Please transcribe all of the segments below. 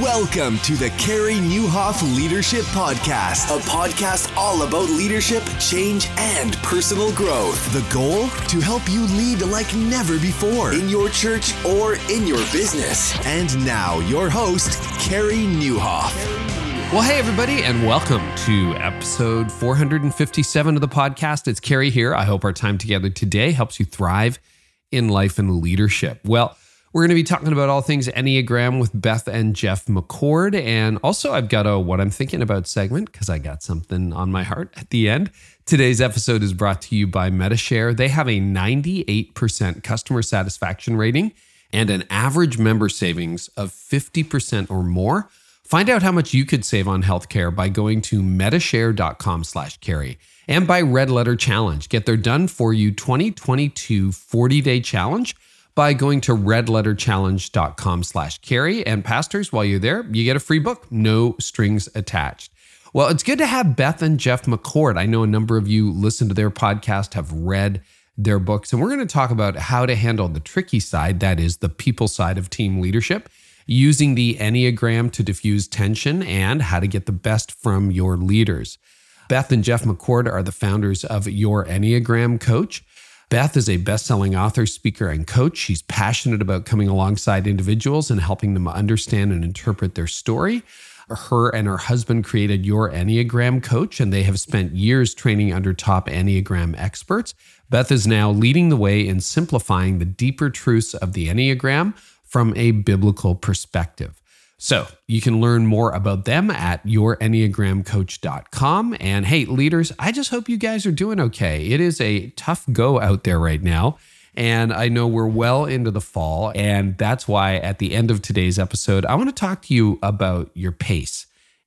Welcome to the Carey Nieuwhof Leadership Podcast, a podcast all about leadership, change, and personal growth. The goal? To help you lead like never before in your church or in your business. And now, your host, Carey Nieuwhof. Well, hey, everybody, and welcome to episode 457 of the podcast. It's Carey here. I hope our time together today helps you thrive in life and leadership. Well, we're going to be talking about all things Enneagram with Beth and Jeff McCord. And also, I've got a What I'm Thinking About segment because I got something on my heart at the end. Today's episode is brought to you by Medi-Share. They have a 98% customer satisfaction rating and an average member savings of 50% or more. Find out how much you could save on healthcare by going to medishare.com slash carey and by Red Letter Challenge. Get their done for you 2022 40 day challenge by going to redletterchallenge.com slash carey. And pastors, while you're there, you get a free book, no strings attached. Well, it's good to have Beth and Jeff McCord. I know a number of you listen to their podcast, have read their books, and we're going to talk about how to handle the tricky side, that is the people side of team leadership, using the Enneagram to diffuse tension, and how to get the best from your leaders. Beth and Jeff McCord are the founders of Your Enneagram Coach. Beth is a best selling author, speaker, and coach. She's passionate about coming alongside individuals and helping them understand and interpret their story. Her and her husband created Your Enneagram Coach, and they have spent years training under top Enneagram experts. Beth is now leading the way in simplifying the deeper truths of the Enneagram from a biblical perspective. So you can learn more about them at yourenneagramcoach.com. And hey, leaders, I just hope you guys are doing okay. It is a tough go out there right now. And I know we're well into the fall. And that's why at the end of today's episode, I want to talk to you about your pace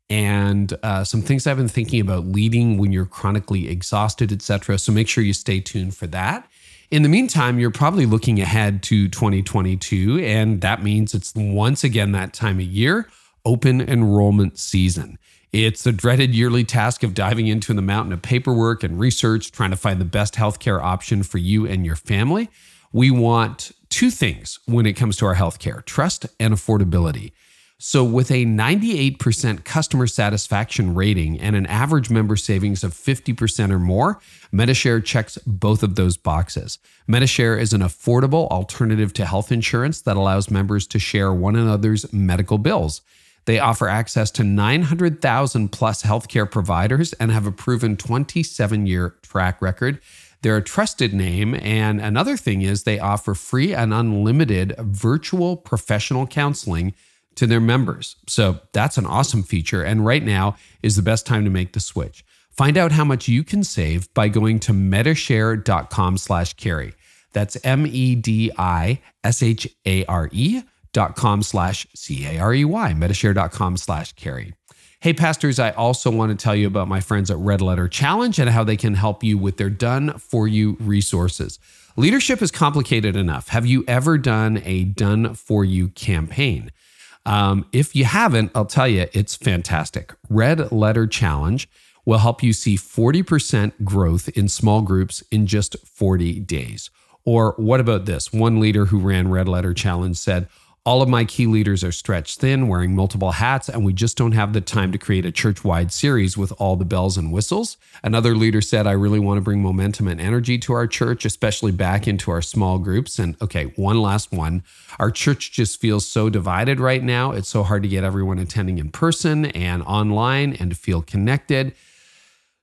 and uh, some things I've been thinking about leading when you're chronically exhausted, etc. So make sure you stay tuned for that. In the meantime, you're probably looking ahead to 2022, and that means it's once again that time of year, open enrollment season. It's the dreaded yearly task of diving into the mountain of paperwork and research, trying to find the best healthcare option for you and your family. We want two things when it comes to our healthcare trust and affordability. So, with a 98% customer satisfaction rating and an average member savings of 50% or more, Medi-Share checks both of those boxes. Medi-Share is an affordable alternative to health insurance that allows members to share one another's medical bills. They offer access to 900,000 plus healthcare providers and have a proven 27 year track record. They're a trusted name. And another thing is, they offer free and unlimited virtual professional counseling to their members. So that's an awesome feature. And right now is the best time to make the switch. Find out how much you can save by going to medishare.com slash carey. That's M-E-D-I-S-H-A-R-E dot com slash C-A-R-E-Y, medishare.com slash carey. Hey, pastors, I also want to tell you about my friends at Red Letter Challenge and how they can help you with their done for you resources. Leadership is complicated enough. Have you ever done a done for you campaign? Um, if you haven't, I'll tell you, it's fantastic. Red Letter Challenge will help you see 40% growth in small groups in just 40 days. Or what about this? One leader who ran Red Letter Challenge said, all of my key leaders are stretched thin, wearing multiple hats, and we just don't have the time to create a church wide series with all the bells and whistles. Another leader said, I really want to bring momentum and energy to our church, especially back into our small groups. And okay, one last one. Our church just feels so divided right now. It's so hard to get everyone attending in person and online and to feel connected.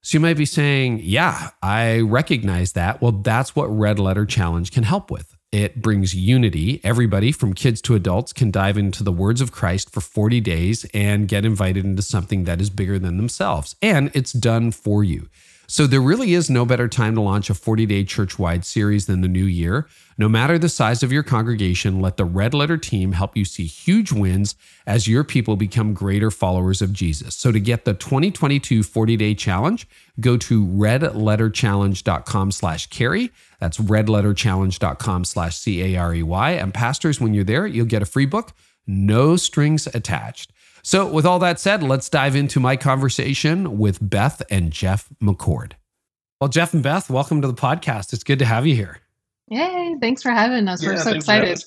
So you might be saying, Yeah, I recognize that. Well, that's what Red Letter Challenge can help with. It brings unity. Everybody from kids to adults can dive into the words of Christ for 40 days and get invited into something that is bigger than themselves. And it's done for you. So there really is no better time to launch a 40 day church wide series than the new year. No matter the size of your congregation, let the Red Letter team help you see huge wins as your people become greater followers of Jesus. So to get the 2022 40 day challenge, go to redletterchallenge.com slash carey. That's redletterchallenge.com slash C A R E Y. And pastors, when you're there, you'll get a free book, no strings attached. So, with all that said, let's dive into my conversation with Beth and Jeff McCord. Well, Jeff and Beth, welcome to the podcast. It's good to have you here. Yay, thanks for having us. We're so excited.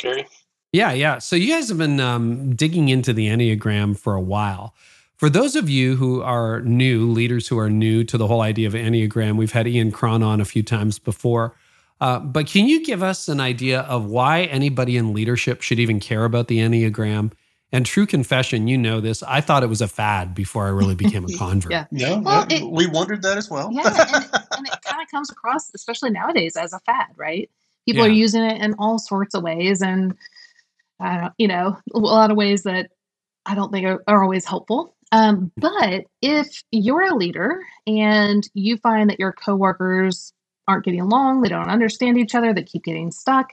Yeah, yeah. So you guys have been um, digging into the Enneagram for a while. For those of you who are new, leaders who are new to the whole idea of Enneagram, we've had Ian Cron on a few times before. Uh, but can you give us an idea of why anybody in leadership should even care about the Enneagram? And true confession, you know this. I thought it was a fad before I really became a convert. yeah, Yeah, Well, yeah, it- we wondered that as well. yeah, and, and it kind of comes across, especially nowadays, as a fad, right? People are using it in all sorts of ways, and I don't, you know, a lot of ways that I don't think are, are always helpful. Um, but if you're a leader and you find that your coworkers aren't getting along, they don't understand each other, they keep getting stuck,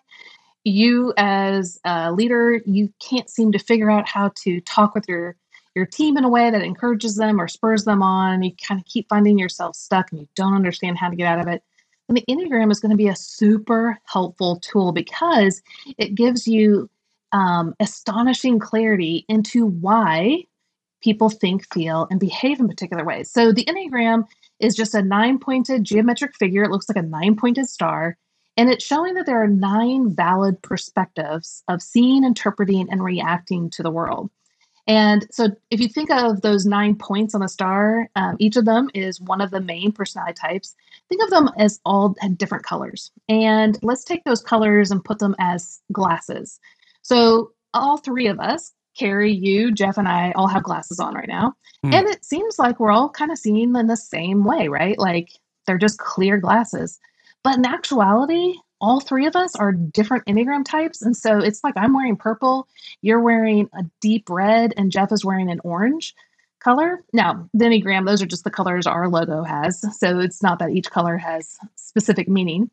you as a leader, you can't seem to figure out how to talk with your your team in a way that encourages them or spurs them on, you kind of keep finding yourself stuck and you don't understand how to get out of it, and the Enneagram is going to be a super helpful tool because it gives you um, astonishing clarity into why people think, feel, and behave in particular ways. So the Enneagram is just a nine pointed geometric figure. It looks like a nine pointed star. And it's showing that there are nine valid perspectives of seeing, interpreting, and reacting to the world. And so, if you think of those nine points on the star, um, each of them is one of the main personality types. Think of them as all different colors. And let's take those colors and put them as glasses. So, all three of us, Carey, you, Jeff, and I, all have glasses on right now. Hmm. And it seems like we're all kind of seeing in the same way, right? Like they're just clear glasses. But in actuality, all three of us are different Enneagram types. And so it's like I'm wearing purple, you're wearing a deep red, and Jeff is wearing an orange color. Now, the Enneagram, those are just the colors our logo has. So it's not that each color has specific meaning.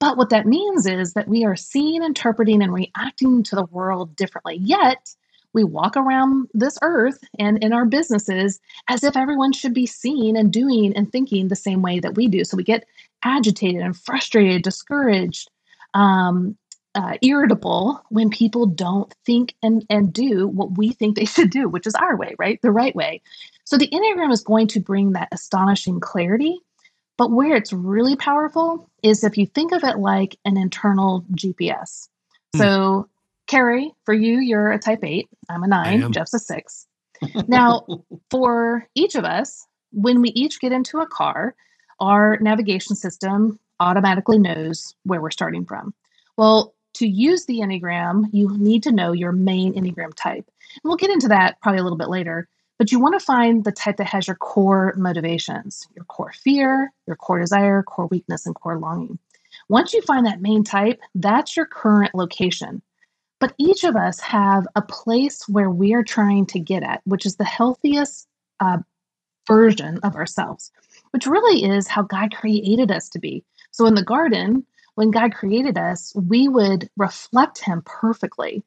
But what that means is that we are seeing, interpreting, and reacting to the world differently. Yet, we walk around this earth and in our businesses as if everyone should be seeing and doing and thinking the same way that we do. So we get agitated and frustrated, discouraged, um, uh, irritable when people don't think and, and do what we think they should do, which is our way, right? The right way. So the Enneagram is going to bring that astonishing clarity. But where it's really powerful is if you think of it like an internal GPS. Hmm. So, Carey, for you, you're a type eight. I'm a nine. Jeff's a six. Now, for each of us, when we each get into a car, our navigation system automatically knows where we're starting from. Well, to use the Enneagram, you need to know your main Enneagram type. And we'll get into that probably a little bit later. But you want to find the type that has your core motivations, your core fear, your core desire, core weakness, and core longing. Once you find that main type, that's your current location. But each of us have a place where we are trying to get at, which is the healthiest uh, version of ourselves, which really is how God created us to be. So in the garden, when God created us, we would reflect Him perfectly,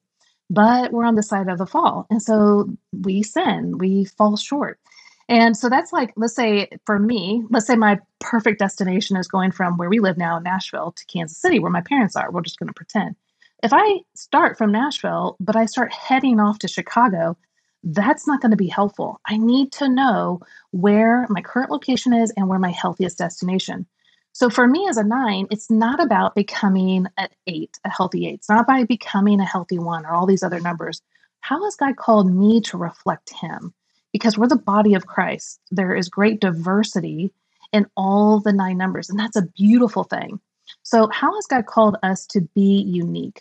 but we're on the side of the fall. And so we sin, we fall short. And so that's like, let's say for me, let's say my perfect destination is going from where we live now in Nashville to Kansas City, where my parents are. We're just going to pretend. If I start from Nashville, but I start heading off to Chicago, that's not going to be helpful. I need to know where my current location is and where my healthiest destination. So for me as a nine, it's not about becoming an eight, a healthy eight. It's not about becoming a healthy one or all these other numbers. How has God called me to reflect Him? Because we're the body of Christ. There is great diversity in all the nine numbers, and that's a beautiful thing. So, how has God called us to be unique?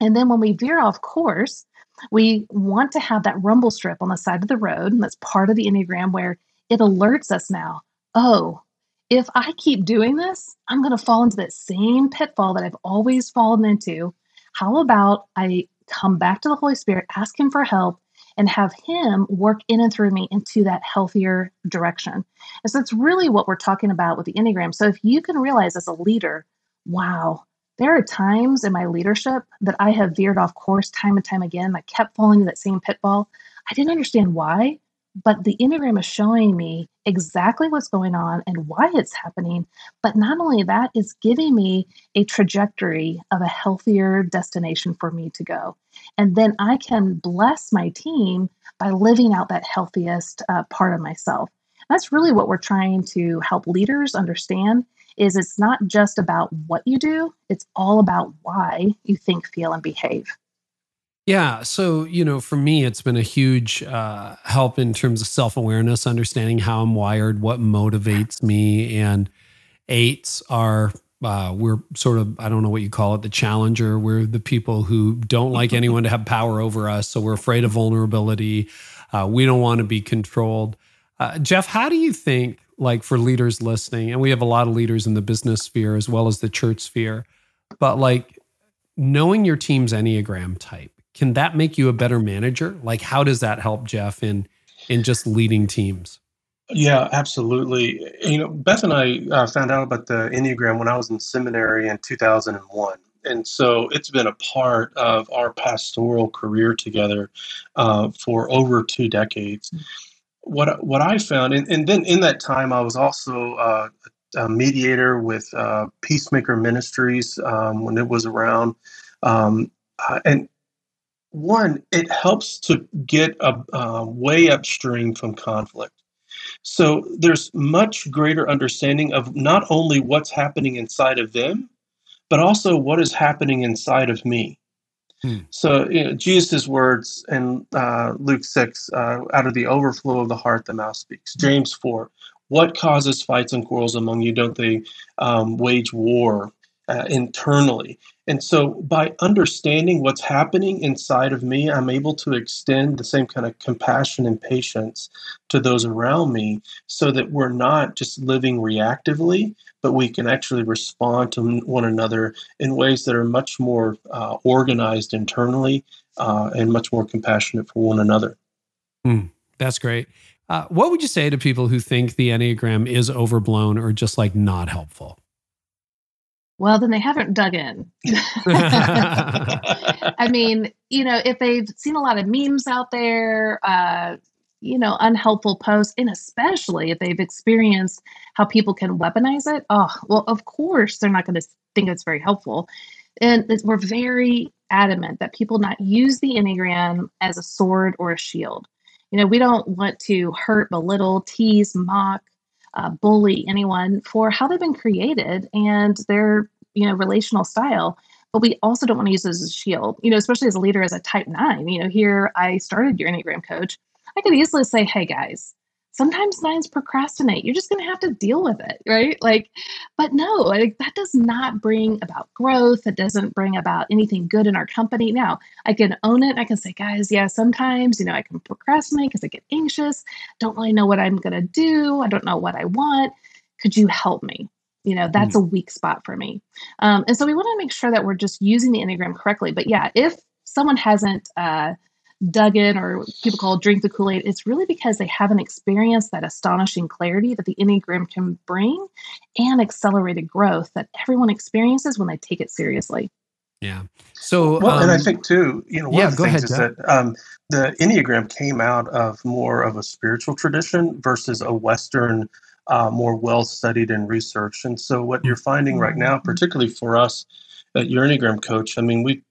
And then when we veer off course, we want to have that rumble strip on the side of the road. And that's part of the Enneagram where it alerts us now oh, if I keep doing this, I'm going to fall into that same pitfall that I've always fallen into. How about I come back to the Holy Spirit, ask Him for help, and have Him work in and through me into that healthier direction? And so that's really what we're talking about with the Enneagram. So if you can realize as a leader, wow, there are times in my leadership that I have veered off course time and time again. I kept falling into that same pitfall. I didn't understand why, but the Enneagram is showing me exactly what's going on and why it's happening. But not only that, it's giving me a trajectory of a healthier destination for me to go. And then I can bless my team by living out that healthiest uh, part of myself. That's really what we're trying to help leaders understand is it's not just about what you do, it's all about why you think, feel, and behave. Yeah. So, you know, for me, it's been a huge uh, help in terms of self awareness, understanding how I'm wired, what motivates me. And eights are, uh, we're sort of, I don't know what you call it, the challenger. We're the people who don't like anyone to have power over us. So we're afraid of vulnerability. Uh, we don't want to be controlled. Uh, Jeff, how do you think, like for leaders listening, and we have a lot of leaders in the business sphere as well as the church sphere, but like knowing your team's Enneagram type, can that make you a better manager? Like, how does that help Jeff in in just leading teams? Yeah, absolutely. You know, Beth and I uh, found out about the Enneagram when I was in seminary in 2001. And so it's been a part of our pastoral career together uh, for over two decades. What, what I found, and, and then in that time, I was also uh, a mediator with uh, Peacemaker Ministries um, when it was around. Um, uh, and one, it helps to get a, way upstream from conflict. So there's much greater understanding of not only what's happening inside of them, but also what is happening inside of me. Hmm. So you know, Jesus' words in uh, Luke 6, uh, out of the overflow of the heart, the mouth speaks. James 4, what causes fights and quarrels among you? Don't they um, wage war uh, internally? And so, by understanding what's happening inside of me, I'm able to extend the same kind of compassion and patience to those around me so that we're not just living reactively, but we can actually respond to one another in ways that are much more uh, organized internally uh, and much more compassionate for one another. Mm, that's great. Uh, what would you say to people who think the Enneagram is overblown or just like not helpful? Well, then they haven't dug in. I mean, you know, if they've seen a lot of memes out there, uh, you know, unhelpful posts, and especially if they've experienced how people can weaponize it, oh, well, of course they're not going to think it's very helpful. And we're very adamant that people not use the Enneagram as a sword or a shield. You know, we don't want to hurt, belittle, tease, mock, uh, bully anyone for how they've been created and their you know relational style. But we also don't want to use it as a shield you know especially as a leader as a type 9 you know here i started your enneagram coach. I could easily say hey guys sometimes nines procrastinate. You're just going to have to deal with it right? Like but no like that does not bring about growth. It doesn't bring about anything good in our company. Now i can own it. I can say guys yeah sometimes you know i can procrastinate because i get anxious. Don't really know what i'm going to do. I don't know what i want. Could you help me? You know that's mm. a weak spot for me. Um, and so we want to make sure that we're just using the enneagram correctly. But yeah if someone hasn't uh, dug in or people call drink the Kool Aid, it's really because they haven't experienced that astonishing clarity that the Enneagram can bring and accelerated growth that everyone experiences when they take it seriously. Yeah. So, well, um, and I um, think too, you know, one yeah, of the things ahead, is Jeff. that um, the Enneagram came out of more of a spiritual tradition versus a Western, uh, more well studied and researched. And so, what you're finding right now, mm-hmm. particularly for us at your Enneagram coach, I mean, we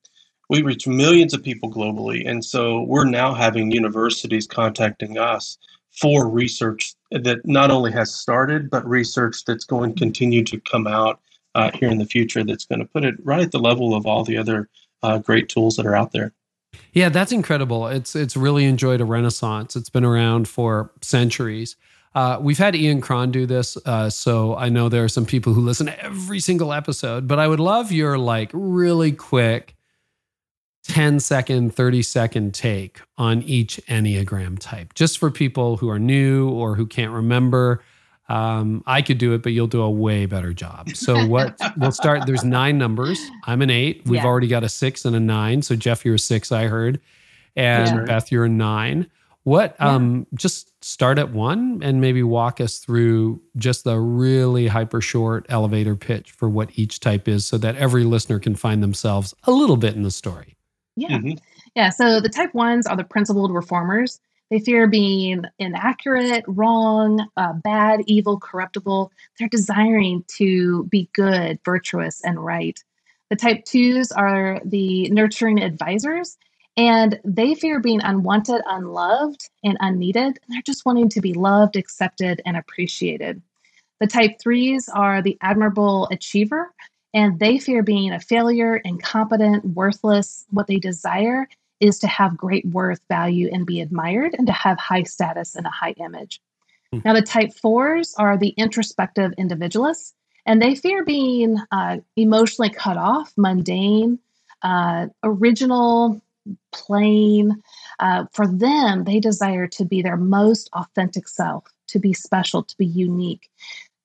we reach millions of people globally. And so we're now having universities contacting us for research that not only has started, but research that's going to continue to come out uh, here in the future that's going to put it right at the level of all the other uh, great tools that are out there. Yeah, that's incredible. It's it's really enjoyed a renaissance. It's been around for centuries. Uh, we've had Ian Cron do this, uh, so I know there are some people who listen to every single episode. But I would love your like really quick 10 second, 30 second take on each Enneagram type, just for people who are new or who can't remember. Um, I could do it, but you'll do a way better job. So, what we'll start there's nine numbers. I'm an eight. We've yeah. already got a six and a nine. So, Jeff, you're a six, I heard. And yeah. Beth, you're a nine. What, yeah. um, just start at one and maybe walk us through just the really hyper short elevator pitch for what each type is so that every listener can find themselves a little bit in the story. Yeah. Mm-hmm. Yeah. So the type ones are the principled reformers. They fear being inaccurate, wrong, uh, bad, evil, corruptible. They're desiring to be good, virtuous, and right. The type twos are the nurturing advisors, and they fear being unwanted, unloved, and unneeded. They're just wanting to be loved, accepted, and appreciated. The type threes are the admirable achiever and they fear being a failure, incompetent, worthless. What they desire is to have great worth, value, and be admired, and to have high status and a high image. Mm-hmm. Now, the type fours are the introspective individualists, and they fear being uh, emotionally cut off, mundane, uh, original, plain. Uh, for them, they desire to be their most authentic self, to be special, to be unique.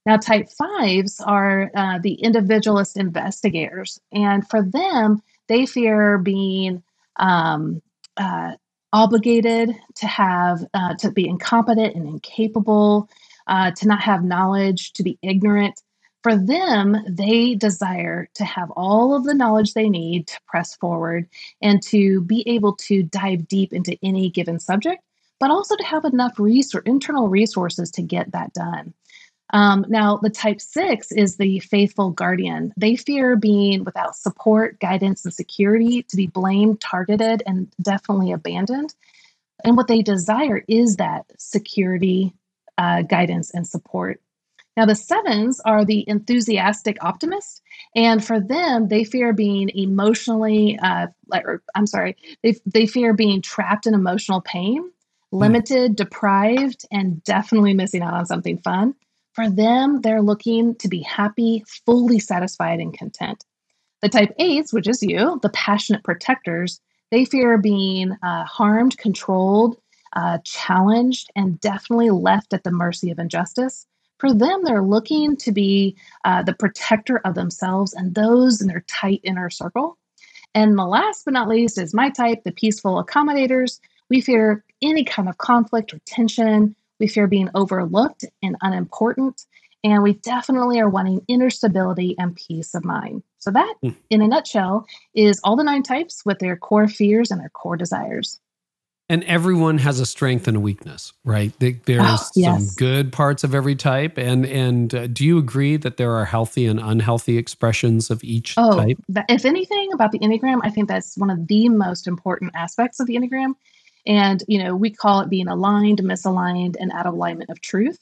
Now, type fives are uh, the individualist investigators, and for them, they fear being um, uh, obligated to have uh, to be incompetent and incapable, uh, to not have knowledge, to be ignorant. For them, they desire to have all of the knowledge they need to press forward and to be able to dive deep into any given subject, but also to have enough internal resources to get that done. Um, now, the type six is the faithful guardian. They fear being without support, guidance, and security, to be blamed, targeted, and definitely abandoned. And what they desire is that security, uh, guidance, and support. Now, the sevens are the enthusiastic optimist. And for them, they fear being emotionally, uh, or, I'm sorry, they, they fear being trapped in emotional pain, hmm. limited, mm. deprived, and definitely missing out on something fun. For them, they're looking to be happy, fully satisfied, and content. The type eights, which is you, the passionate protectors, they fear being uh, harmed, controlled, uh, challenged, and definitely left at the mercy of injustice. For them, they're looking to be uh, the protector of themselves and those in their tight inner circle. And the last but not least is my type, the peaceful accommodators. We fear any kind of conflict or tension. We fear being overlooked and unimportant. And we definitely are wanting inner stability and peace of mind. So, that, mm. in a nutshell, is all the nine types with their core fears and their core desires. And everyone has a strength and a weakness, right? There's oh, yes. some good parts of every type. And and uh, do you agree that there are healthy and unhealthy expressions of each oh, type? If anything about the Enneagram, I think that's one of the most important aspects of the Enneagram and, you know, we call it being aligned, misaligned, and out of alignment of truth.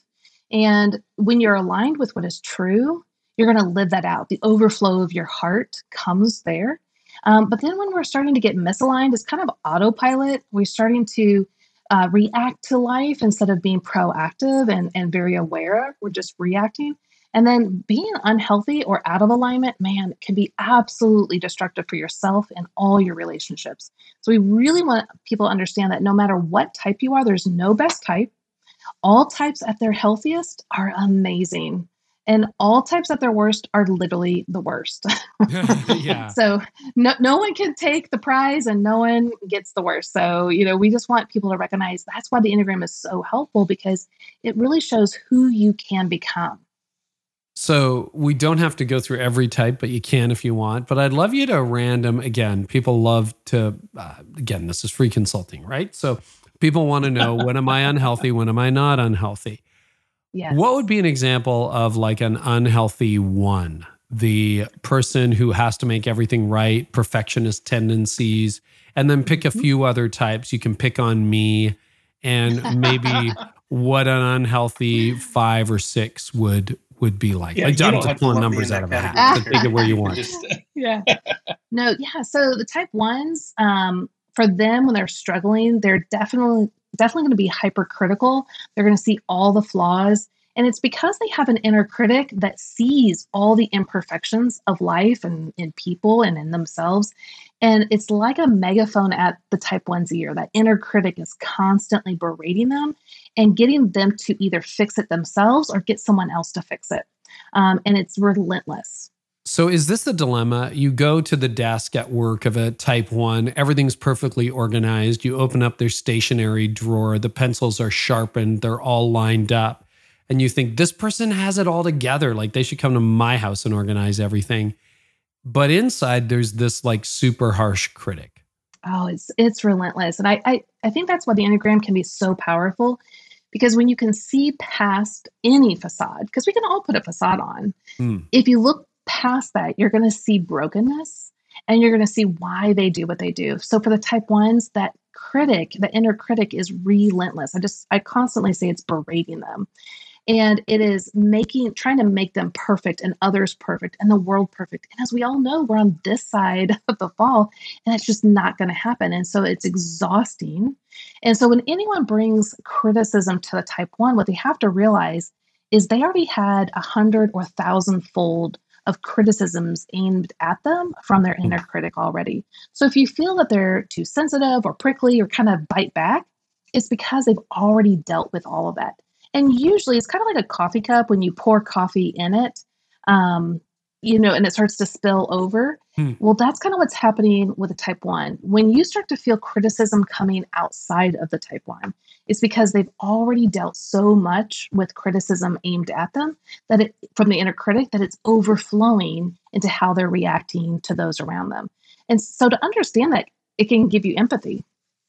And when you're aligned with what is true, you're going to live that out. The overflow of your heart comes there. Um, but then when we're starting to get misaligned, it's kind of autopilot. We're starting to uh, react to life instead of being proactive and, and very aware. We're just reacting. And then being unhealthy or out of alignment, man, can be absolutely destructive for yourself and all your relationships. So we really want people to understand that no matter what type you are, there's no best type. All types at their healthiest are amazing. And all types at their worst are literally the worst. yeah. So no, no one can take the prize and no one gets the worst. So, you know, we just want people to recognize that's why the Enneagram is so helpful because it really shows who you can become. So we don't have to go through every type, but you can if you want. But I'd love you to random again. People love to uh, again. This is free consulting, right? So people want to know when am I unhealthy? When am I not unhealthy? Yes. What would be an example of like an unhealthy one? The person who has to make everything right, perfectionist tendencies, and then pick a mm-hmm. few other types. You can pick on me and maybe what an unhealthy five or six would would be like. Yeah, like I'm just pulling numbers out of a hat. So take it where you want. yeah. No, yeah. So the type ones, um, for them when they're struggling, they're definitely definitely going to be hypercritical. They're going to see all the flaws. And it's because they have an inner critic that sees all the imperfections of life and in people and in themselves. And it's like a megaphone at the type one's ear. That inner critic is constantly berating them and getting them to either fix it themselves or get someone else to fix it. Um, and it's relentless. So, is this the dilemma? You go to the desk at work of a type one, everything's perfectly organized. You open up their stationery drawer, the pencils are sharpened, they're all lined up. And you think this person has it all together. Like they should come to my house and organize everything. But inside, there's this like super harsh critic. Oh, it's it's relentless. And I, I, I think that's why the Enneagram can be so powerful because when you can see past any facade, because we can all put a facade on, mm. if you look past that, you're going to see brokenness and you're going to see why they do what they do. So for the type ones, that critic, the inner critic is relentless. I just, I constantly say it's berating them. And it is making, trying to make them perfect and others perfect and the world perfect. And as we all know, we're on this side of the fall and it's just not going to happen. And so it's exhausting. And so when anyone brings criticism to the type one, what they have to realize is they already had a hundred or thousand fold of criticisms aimed at them from their inner critic already. So if you feel that they're too sensitive or prickly or kind of bite back, it's because they've already dealt with all of that. And usually it's kind of like a coffee cup when you pour coffee in it. Um, you know, and it starts to spill over. Hmm. Well, that's kind of what's happening with a type one. When you start to feel criticism coming outside of the type one, it's because they've already dealt so much with criticism aimed at them that it from the inner critic that it's overflowing into how they're reacting to those around them. And so to understand that, it can give you empathy.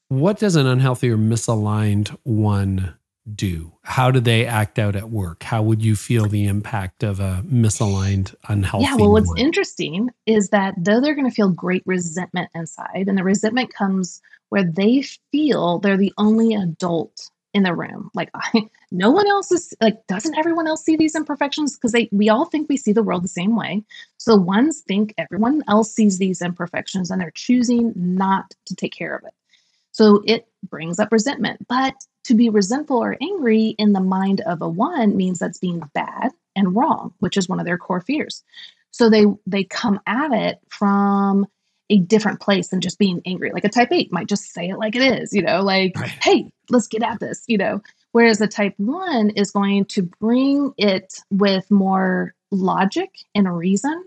What does an unhealthy or misaligned one do? How do they act out at work? How would you feel the impact of a misaligned, unhealthy? Yeah, well, what's interesting is that though they're going to feel great resentment inside, and the resentment comes where they feel they're the only adult in the room. Like I, no one else is like, doesn't everyone else see these imperfections? Because they we all think we see the world the same way. So ones think everyone else sees these imperfections and they're choosing not to take care of it. So it brings up resentment. But to be resentful or angry in the mind of a one means that's being bad and wrong, which is one of their core fears. So they they come at it from a different place than just being angry. Like a type 8 might just say it like it is, you know, like, right. hey, let's get at this, you know. Whereas a type 1 is going to bring it with more logic and reason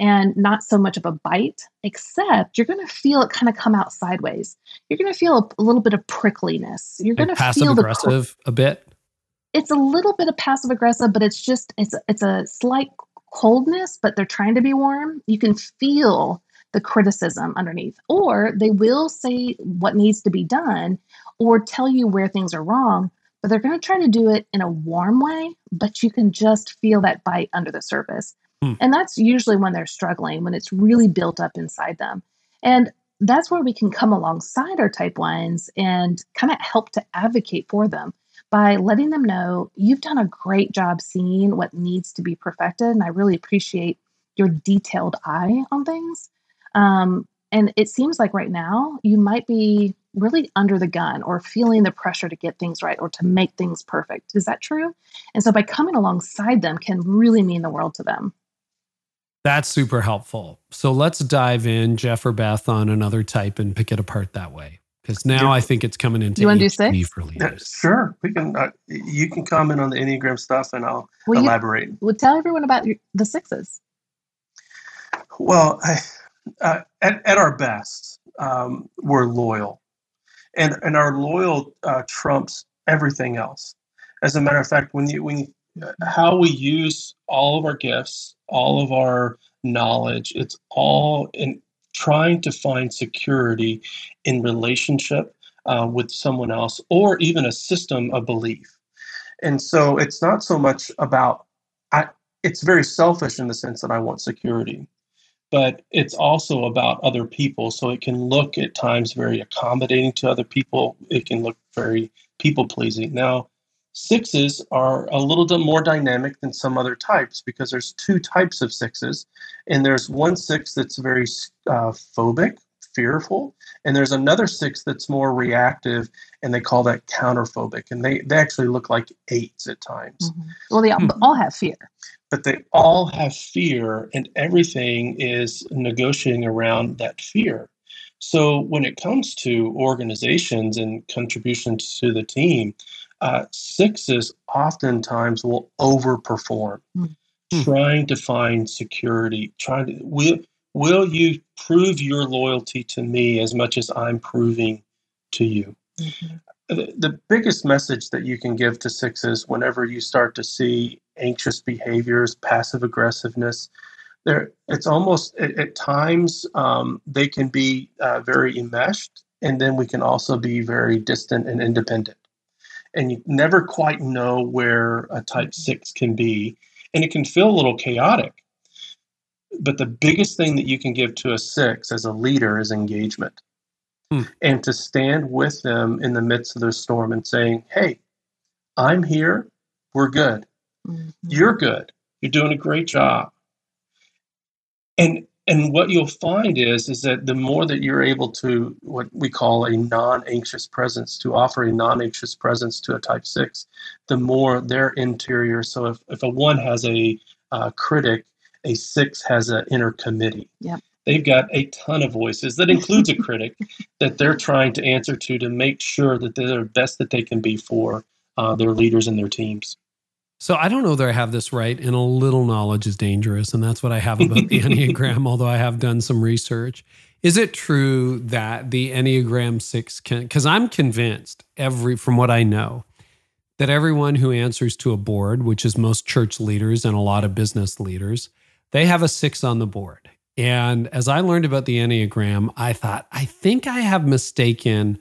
and not so much of a bite, except you're going to feel it kind of come out sideways. You're going to feel a, a, little bit of prickliness. You're going to feel the aggressive a bit. It's a little bit of passive aggressive, but it's just it's it's a slight coldness, but they're trying to be warm. You can feel the criticism underneath, or they will say what needs to be done, or tell you where things are wrong. But they're going to try to do it in a warm way, but you can just feel that bite under the surface. Hmm. And that's usually when they're struggling, when it's really built up inside them. And that's where we can come alongside our type ones and kind of help to advocate for them by letting them know you've done a great job seeing what needs to be perfected. And I really appreciate your detailed eye on things. Um, and it seems like right now you might be really under the gun or feeling the pressure to get things right or to make things perfect. Is that true? And so by coming alongside them can really mean the world to them. That's super helpful. So let's dive in, Jeff or Beth, on another type and pick it apart that way. Because now yeah. I think it's coming into you want to do six? for leaders. Yeah, sure, we can. Uh, you can comment on the enneagram stuff, and I'll well, elaborate. You, well, tell everyone about your, the sixes. Well, I, uh, at at our best, um, we're loyal, and and our loyal uh, trumps everything else. As a matter of fact, when you when you how we use all of our gifts, all of our knowledge, it's all in trying to find security in relationship uh, with someone else or even a system of belief. And so it's not so much about, I, it's very selfish in the sense that I want security, but it's also about other people. So it can look at times very accommodating to other people, it can look very people pleasing. Now, Sixes are a little bit more dynamic than some other types because there's two types of sixes, and there's one six that's very uh, phobic, fearful, and there's another six that's more reactive, and they call that counterphobic, and they they actually look like eights at times. Mm-hmm. Well, they all, hmm. all have fear, but they all have fear, and everything is negotiating around that fear. So when it comes to organizations and contributions to the team, uh, sixes oftentimes will overperform, mm-hmm. trying to find security, trying to will will you prove your loyalty to me as much as I'm proving to you. Mm-hmm. The, the biggest message that you can give to sixes whenever you start to see anxious behaviors, passive aggressiveness, there it's almost at, at times um, they can be uh, very enmeshed, and then we can also be very distant and independent and you never quite know where a type 6 can be and it can feel a little chaotic but the biggest thing that you can give to a 6 as a leader is engagement hmm. and to stand with them in the midst of their storm and saying hey i'm here we're good. Mm-hmm. You're good. You're doing a great job. And and what you'll find is is that the more that you're able to what we call a non-anxious presence to offer a non-anxious presence to a type 6 the more their interior so if, if a 1 has a uh, critic a 6 has an inner committee. Yeah they've got a ton of voices that includes a critic that they're trying to answer to to make sure that they're the best that they can be for uh, their leaders and their teams so I don't know that I have this right, and a little knowledge is dangerous, and that's what I have about the Enneagram. Although I have done some research, is it true that the Enneagram Six can? Because I'm convinced every from what I know that everyone who answers to a board, which is most church leaders and a lot of business leaders, they have a six on the board. And as I learned about the Enneagram, I thought I think I have mistaken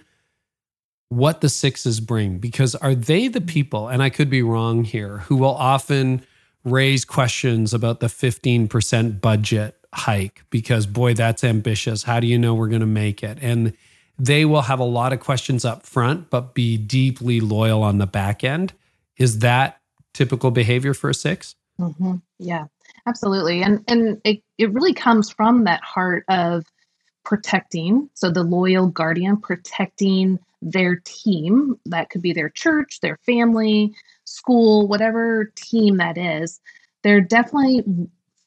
what the sixes bring because are they the people and i could be wrong here who will often raise questions about the 15% budget hike because boy that's ambitious. How do you know we're going to make it? And they will have a lot of questions up front but be deeply loyal on the back end. Is that typical behavior for a 6 mm-hmm. yeah absolutely. And and it, it really comes from that heart of protecting. So the loyal guardian protecting their team. That could be their church their family school whatever team that is. They're definitely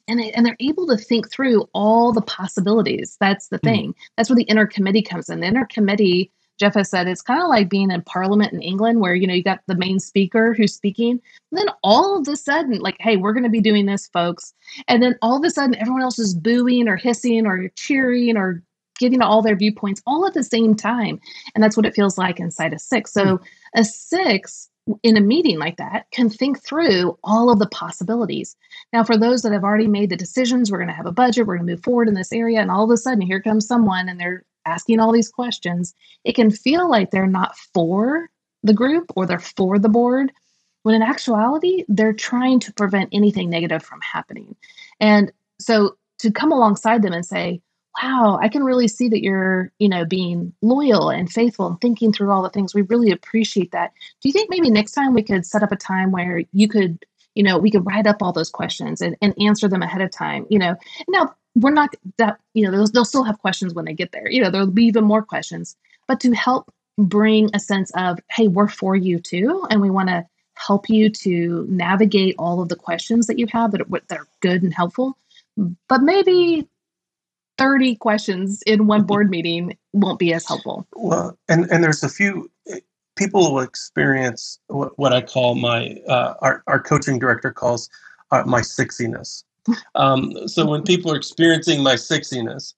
and, they, and they're able to think through all the possibilities. That's the hmm. thing. That's where the inner committee comes in. The inner committee jeff has said it's kind of like being in parliament in england where you know you got the main speaker who's speaking. And then all of a sudden like hey we're going to be doing this folks. And then all of a sudden everyone else is booing or hissing or cheering or getting all their viewpoints all at the same time. And that's what it feels like inside a six. So mm. a six in a meeting like that can think through all of the possibilities. Now, for those that have already made the decisions, we're going to have a budget, we're going to move forward in this area, and all of a sudden here comes someone and they're asking all these questions, it can feel like they're not for the group or they're for the board, when in actuality, they're trying to prevent anything negative from happening. And so to come alongside them and say, wow, I can really see that you're, you know, being loyal and faithful and thinking through all the things. We really appreciate that. Do you think maybe next time we could set up a time where you could, you know, we could write up all those questions and, and answer them ahead of time, you know? Now, we're not that, you know, they'll, they'll still have questions when they get there. You know, there'll be even more questions, but to help bring a sense of, hey, we're for you too. And we want to help you to navigate all of the questions that you have that are, that are good and helpful. But maybe 30 questions in one board meeting won't be as helpful. Well, and, and there's a few people will experience what, what I call my, uh, our, our coaching director calls uh, my sixiness. Um, so when people are experiencing my sixiness,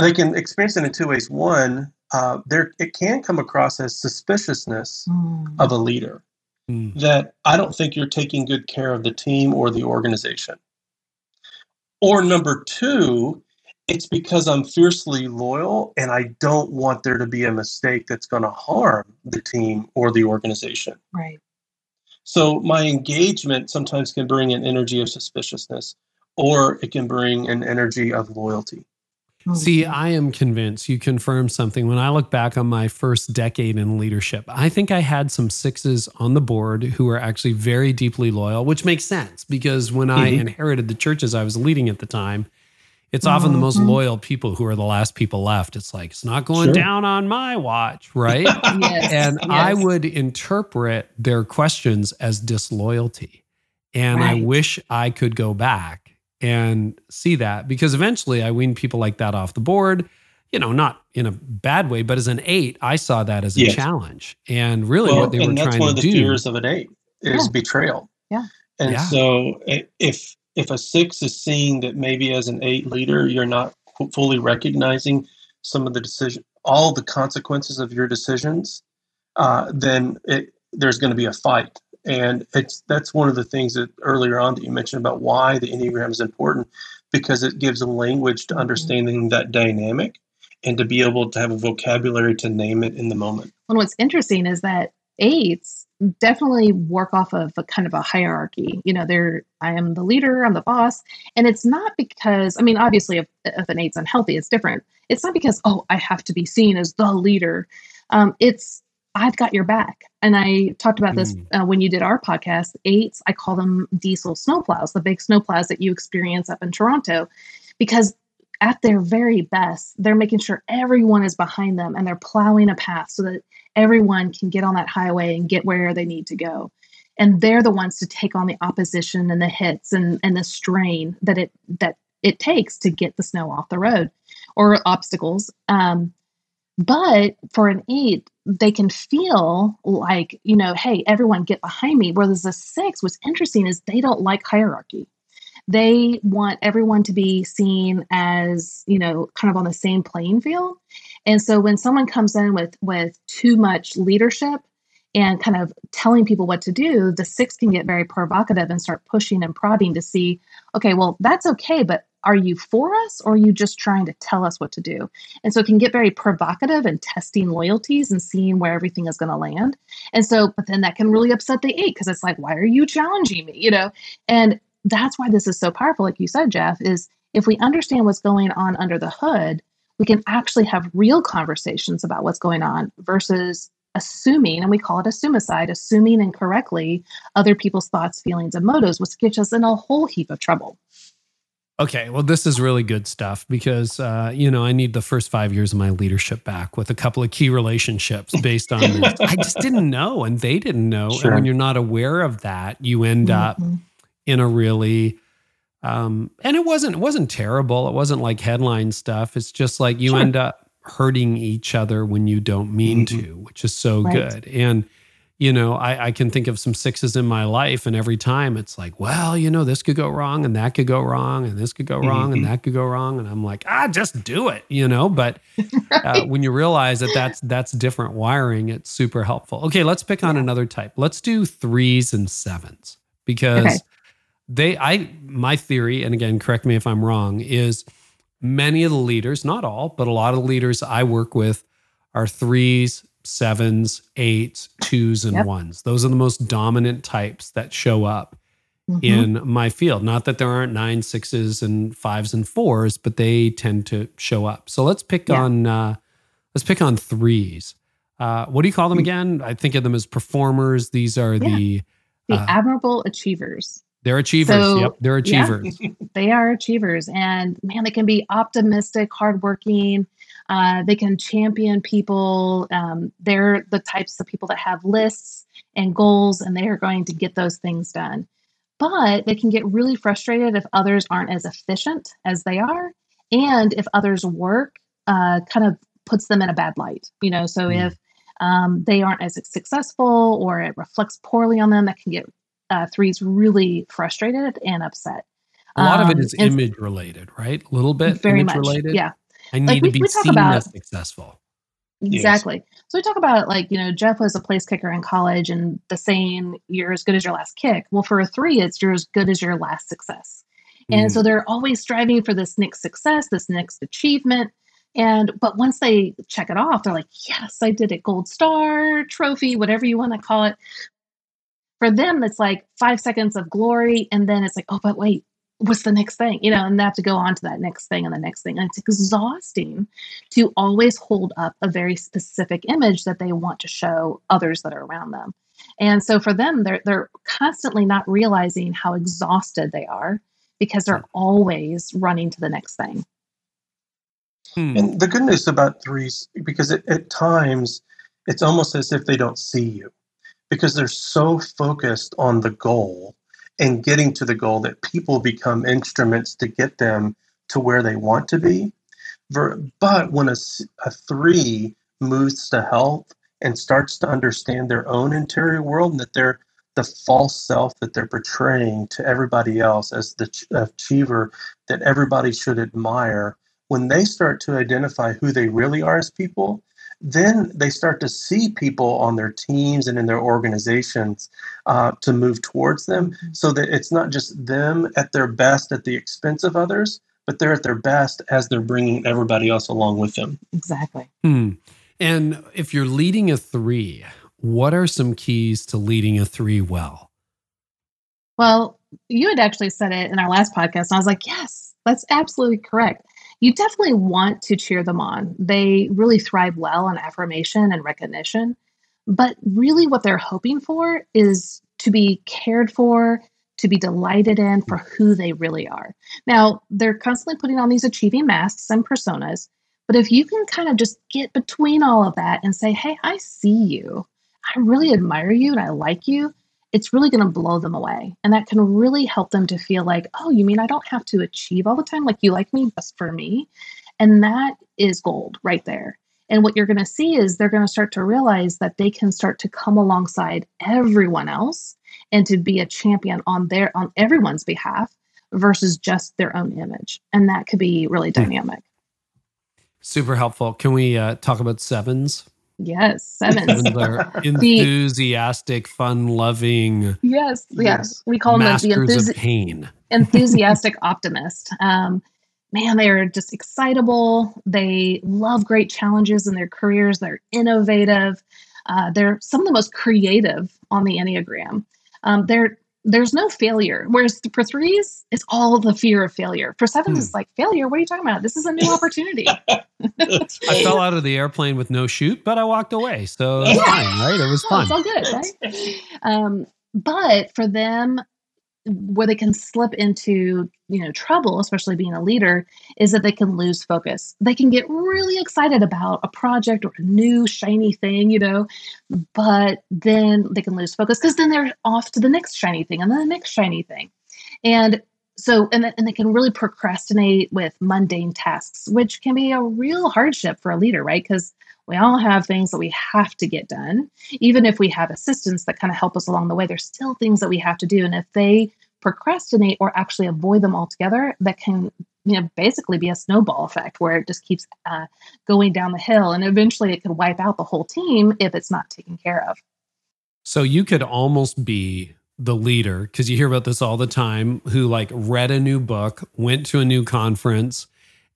they can experience it in two ways. One, uh, there it can come across as suspiciousness mm. of a leader mm. that I don't think you're taking good care of the team or the organization. Or number two, it's because I'm fiercely loyal and I don't want there to be a mistake that's going to harm the team or the organization. Right. So my engagement sometimes can bring an energy of suspiciousness or it can bring an energy of loyalty. Hmm. See, I am convinced you confirmed something. When I look back on my first decade in leadership, I think I had some sixes on the board who were actually very deeply loyal, which makes sense because when mm-hmm. I inherited the churches I was leading at the time, it's often the most mm-hmm. loyal people who are the last people left. It's like, it's not going sure. down on my watch, right? yes. And yes. I would interpret their questions as disloyalty. And right. I wish I could go back and see that because eventually I wean people like that off the board. You know, not in a bad way, but as an eight, I saw that as a yes. challenge. And really, well, what they were trying to do. That's one of the fears of an eight is yeah. betrayal. Yeah. And yeah. so if if a six is seeing that maybe as an eight leader you're not fully recognizing some of the decision all the consequences of your decisions uh, then it, there's going to be a fight and it's that's one of the things that earlier on that you mentioned about why the enneagram is important because it gives a language to mm-hmm. understanding that dynamic and to be able to have a vocabulary to name it in the moment. And what's interesting is that eights definitely work off of a kind of a hierarchy. You know, there I am the leader, I'm the boss, and it's not because I mean, obviously, if, if an eight's unhealthy, it's different. It's not because oh, I have to be seen as the leader. Um, it's I've got your back. And I talked about this uh, when you did our podcast. Eights, I call them diesel snowplows, the big snowplows that you experience up in Toronto, because at their very best, they're making sure everyone is behind them and they're plowing a path so that everyone can get on that highway and get where they need to go. And they're the ones to take on the opposition and the hits and, and the strain that it that it takes to get the snow off the road or obstacles. Um, but for an eight, they can feel like, you know, hey, everyone get behind me. Whereas a six, what's interesting is they don't like hierarchy. They want everyone to be seen as, you know, kind of on the same playing field. And so when someone comes in with with too much leadership and kind of telling people what to do, the six can get very provocative and start pushing and prodding to see, okay, well, that's okay, but are you for us or are you just trying to tell us what to do? And so it can get very provocative and testing loyalties and seeing where everything is going to land. And so, but then that can really upset the eight because it's like, why are you challenging me? You know? And that's why this is so powerful, like you said, Jeff, is if we understand what's going on under the hood, we can actually have real conversations about what's going on versus assuming, and we call it a suicide, assuming incorrectly other people's thoughts, feelings, and motives, which gets us in a whole heap of trouble. Okay, well, this is really good stuff because uh, you know I need the first five years of my leadership back with a couple of key relationships based on this. I just didn't know, and they didn't know. Sure. And when you're not aware of that, you end mm-hmm. up in a really um, and it wasn't it wasn't terrible. It wasn't like headline stuff. It's just like you sure. end up hurting each other when you don't mean mm-hmm. to, which is so right. good. And you know, I, I, can think of some sixes in my life, and every time it's like, well, you know, this could go wrong, and that could go wrong, and this could go wrong, mm-hmm. and that could go wrong, and I'm like, ah, just do it, you know. But right. uh, when you realize that that's that's different wiring, it's super helpful. Okay, let's pick on yeah. another type. Let's do threes and sevens because okay. They, I, my theory, and again, correct me if I'm wrong, is many of the leaders, not all, but a lot of the leaders I work with are threes sevens, eights, twos, and yep. ones. Those are the most dominant types that show up mm-hmm. in my field. Not that there aren't nine, sixes, and fives and fours, but they tend to show up. So let's pick yeah. on uh, let's pick on threes. Uh, what do you call them mm. again? I think of them as performers. These are yeah. the the uh, admirable achievers. They're achievers. So, yep, they're achievers. Yeah, they are achievers, and man, they can be optimistic, hardworking. Uh, they can champion people. Um, they're the types of people that have lists and goals, and they are going to get those things done. But they can get really frustrated if others aren't as efficient as they are, and if others' work uh, kind of puts them in a bad light. You know, so mm. if um, they aren't as successful or it reflects poorly on them, that can get uh, threes really frustrated and upset. A lot um, of it um, image related, right? A little bit very image much, related. Yeah, I need like we, to be seen about, as successful. Exactly. Yes. So we talk about like, you know, Jeff was a place kicker in college and the saying, you're as good as your last kick. Well, for a three, it's you're as good as your last success. And mm. so they're always striving for this next success, this next achievement. And but once they check it off, they're like, yes, I did it, gold star, trophy, whatever you want to call it. For them, it's like five seconds of glory, and then it's like, oh, but wait, what's the next thing? You know and they have to go on to that next thing and the next thing. And it's exhausting to always hold up a very specific image that they want to show others that are around them. And so for them they're they're constantly not realizing how exhausted they are because they're always running to the next thing. Hmm. and the good news about threes because it, at times it's almost as if they don't see you because they're so focused on the goal and getting to the goal that people become instruments to get them to where they want to be. But when a, a three moves to health and starts to understand their own interior world and that they're the false self that they're portraying to everybody else as the achiever that everybody should admire, when they start to identify who they really are as people, then they start to see people on their teams and in their organizations uh, to move towards them so that it's not just them at their best at the expense of others but they're at their best as they're bringing everybody else along with them. Exactly. Hmm. and if you're leading a three what are some keys to leading a three well? Well you had actually said it in our last podcast and i was like yes that's absolutely correct you definitely want to cheer them on. They really thrive well on affirmation and recognition. But really, what they're hoping for is to be cared for, to be delighted in for who they really are. Now, they're constantly putting on these achieving masks and personas, but if you can kind of just get between all of that and say, hey, I see you, I really admire you, and I like you, it's really going to blow them away. And that can really help them to feel like, oh, you mean I don't have to achieve all the time? Like you like me just for me. And that is gold right there. And what you're going to see is they're going to start to realize that they can start to come alongside everyone else and to be a champion on their on everyone's behalf versus just their own image. And that could be really hmm. dynamic. Super helpful. Can we uh, talk about sevens? Yes, sevens. sevens are enthusiastic, fun-loving. Yes, yes. We call them the enthusi- pain. enthusiastic optimist. Um, man, they are just excitable. They love great challenges in their careers. They're innovative. Uh, they're some of the most creative on the Enneagram. Um, they're there's no failure. Whereas for threes, it's all the fear of failure. For sevens, hmm. it's like failure. What are you talking about? This is a new opportunity. I fell out of the airplane with no chute, but I walked away. So it's fine, right? It was fun. it's all good, right? Um, but for them, where they can slip into you know trouble especially being a leader is that they can lose focus. They can get really excited about a project or a new shiny thing you know but then they can lose focus because then they're off to the next shiny thing and then the next shiny thing. And so and, and they can really procrastinate with mundane tasks which can be a real hardship for a leader right? Because we all have things that we have to get done. Even if we have assistants that kind of help us along the way, there's still things that we have to do. And if they procrastinate or actually avoid them altogether, that can you know basically be a snowball effect where it just keeps uh, going down the hill and eventually it could wipe out the whole team if it's not taken care of so you could almost be the leader because you hear about this all the time who like read a new book went to a new conference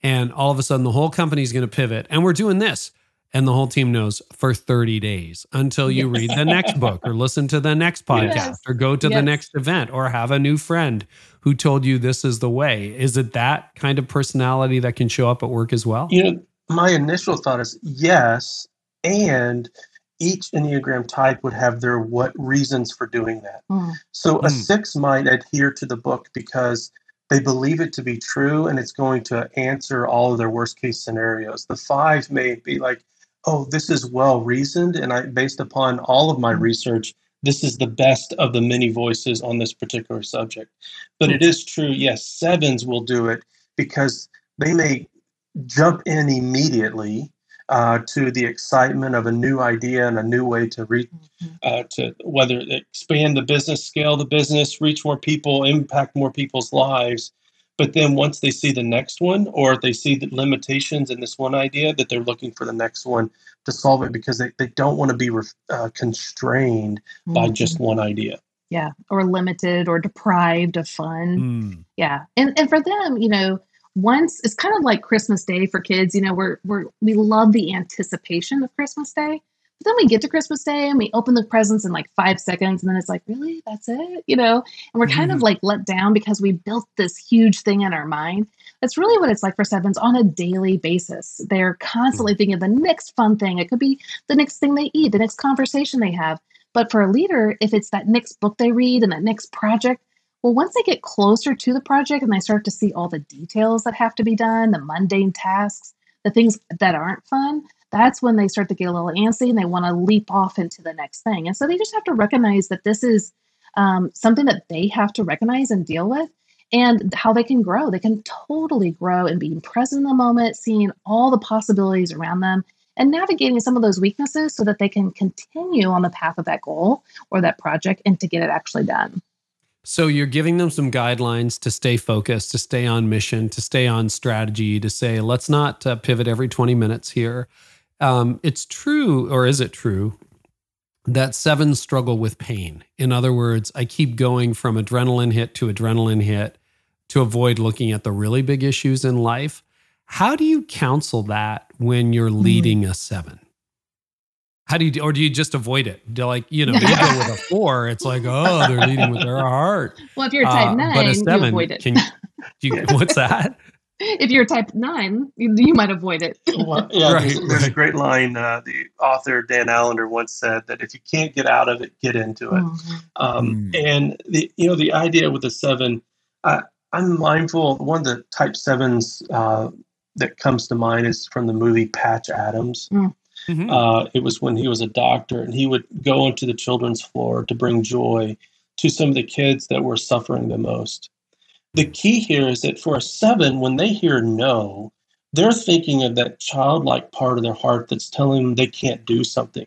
and all of a sudden the whole company is going to pivot and we're doing this and the whole team knows for 30 days until you read the next book or listen to the next podcast yes. or go to yes. the next event or have a new friend who told you this is the way. Is it that kind of personality that can show up at work as well? You know, my initial thought is yes. And each Enneagram type would have their what reasons for doing that. Mm. So a mm. six might adhere to the book because they believe it to be true and it's going to answer all of their worst case scenarios. The five may be like, oh, this is well reasoned, and I, based upon all of my mm-hmm. research, this is the best of the many voices on this particular subject. But it is true, yes, sevens will do it because they may jump in immediately uh, to the excitement of a new idea and a new way to reach, mm-hmm. uh, to whether expand the business, scale the business, reach more people, impact more people's lives. But then once they see the next one, or they see the limitations in this one idea, that they're looking for the next one to solve it because they, they don't want to be uh, constrained mm-hmm. by just one idea. Yeah, or limited or deprived of fun. Mm. Yeah, and and for them, you know, once it's kind of like Christmas Day for kids. You know, we're we're we love the anticipation of Christmas Day, but then we get to Christmas Day and we open the presents in like five seconds, and then it's like, really, that's it, you know? And we're kind mm-hmm. of like let down because we built this huge thing in our mind. That's really what it's like for sevens on a daily basis. They're constantly thinking of the next fun thing. It could be the next thing they eat, the next conversation they have. But for a leader, if it's that next book they read and that next project, well, once they get closer to the project and they start to see all the details that have to be done, the mundane tasks, the things that aren't fun, that's when they start to get a little antsy and they want to leap off into the next thing. And so they just have to recognize that this is um, something that they have to recognize and deal with and how they can grow. They can totally grow in being present in the moment, seeing all the possibilities around them, and navigating some of those weaknesses so that they can continue on the path of that goal or that project and to get it actually done. So you're giving them some guidelines to stay focused, to stay on mission, to stay on strategy, to say, let's not uh, pivot every 20 minutes here um, it's true, or is it true, that sevens struggle with pain? In other words, I keep going from adrenaline hit to adrenaline hit to avoid looking at the really big issues in life. How do you counsel that when you're hmm. leading a seven? How do you, or do you just avoid it? Do like, you know, you go with a four, it's like, oh, they're leading with their heart. Well, if you're a type uh, nine, but a seven, you avoid it. Can you, what's that? if you're type nine, you, you might avoid it. well, yeah, right, there's, there's a great line. Uh, the author Dan Allender once said that if you can't get out of it, get into it. Mm-hmm. Um, mm. And the you know the idea with the seven, uh, I'm mindful. One of the type sevens uh, that comes to mind is from the movie Patch Adams. Mm. Mm-hmm. Uh, it was when he was a doctor, and he would go into the children's floor to bring joy to some of the kids that were suffering the most. The key here is that for a seven, when they hear no, they're thinking of that childlike part of their heart that's telling them they can't do something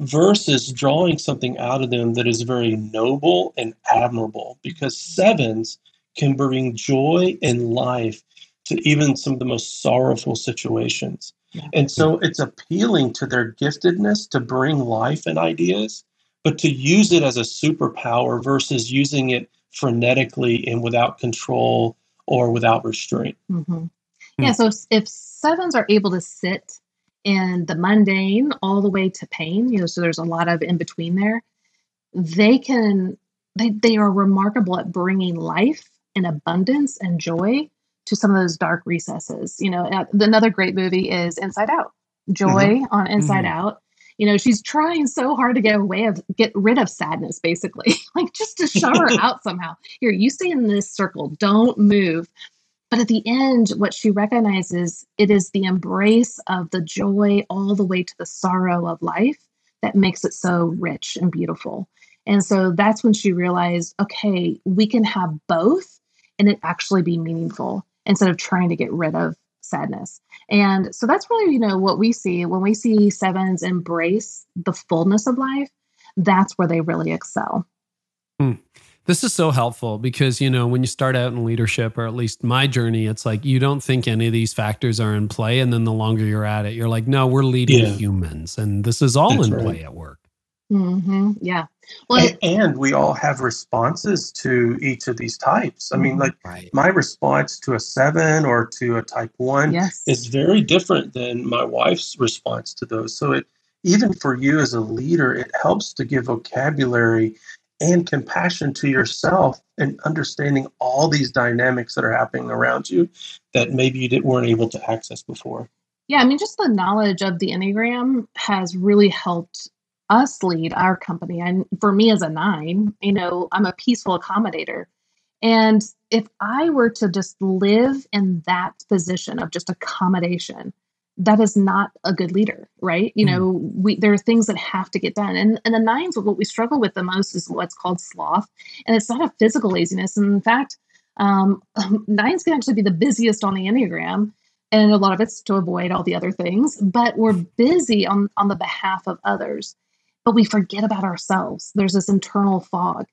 versus drawing something out of them that is very noble and admirable because sevens can bring joy and life to even some of the most sorrowful situations. And so it's appealing to their giftedness to bring life and ideas, but to use it as a superpower versus using it frenetically and without control or without restraint. Mm-hmm. Yeah. So if sevens are able to sit in the mundane all the way to pain, you know, so there's a lot of in between there, they can, they, they are remarkable at bringing life and abundance and joy to some of those dark recesses. You know, uh, another great movie is Inside Out. Joy mm-hmm. on Inside mm-hmm. Out. You know, she's trying so hard to get away of get rid of sadness, basically, like just to shove her out somehow. Here, you stay in this circle, don't move. But at the end, what she recognizes it is the embrace of the joy all the way to the sorrow of life that makes it so rich and beautiful. And so that's when she realized, okay, we can have both and it actually be meaningful instead of trying to get rid of sadness. And so that's really, you know, what we see when we see sevens embrace the fullness of life, that's where they really excel. Hmm. This is so helpful because, you know, when you start out in leadership, or at least my journey, it's like you don't think any of these factors are in play. And then the longer you're at it, you're like, no, we're leading yeah. humans. And this is all that's in right. play at work. Mm-hmm. Yeah. Well, and, and, we all have responses to each of these types. I mean, like right. my response to a seven or to a type one yes. is very different than my wife's response to those. So it even for you as a leader, it helps to give vocabulary and compassion to yourself and understanding all these dynamics that are happening around you that maybe you didn't weren't able to access before. Yeah, I mean, just the knowledge of the Enneagram has really helped us lead our company. And for me as a nine, you know, I'm a peaceful accommodator. And if I were to just live in that position of just accommodation, that is not a good leader, right? You mm. know, we there are things that have to get done. And and the nines, what we struggle with the most is what's called sloth. And it's not a physical laziness. And in fact, um, nines can actually be the busiest on the Enneagram. And a lot of it's to avoid all the other things, but we're busy on, on the behalf of others but we forget about ourselves. There's this internal fog.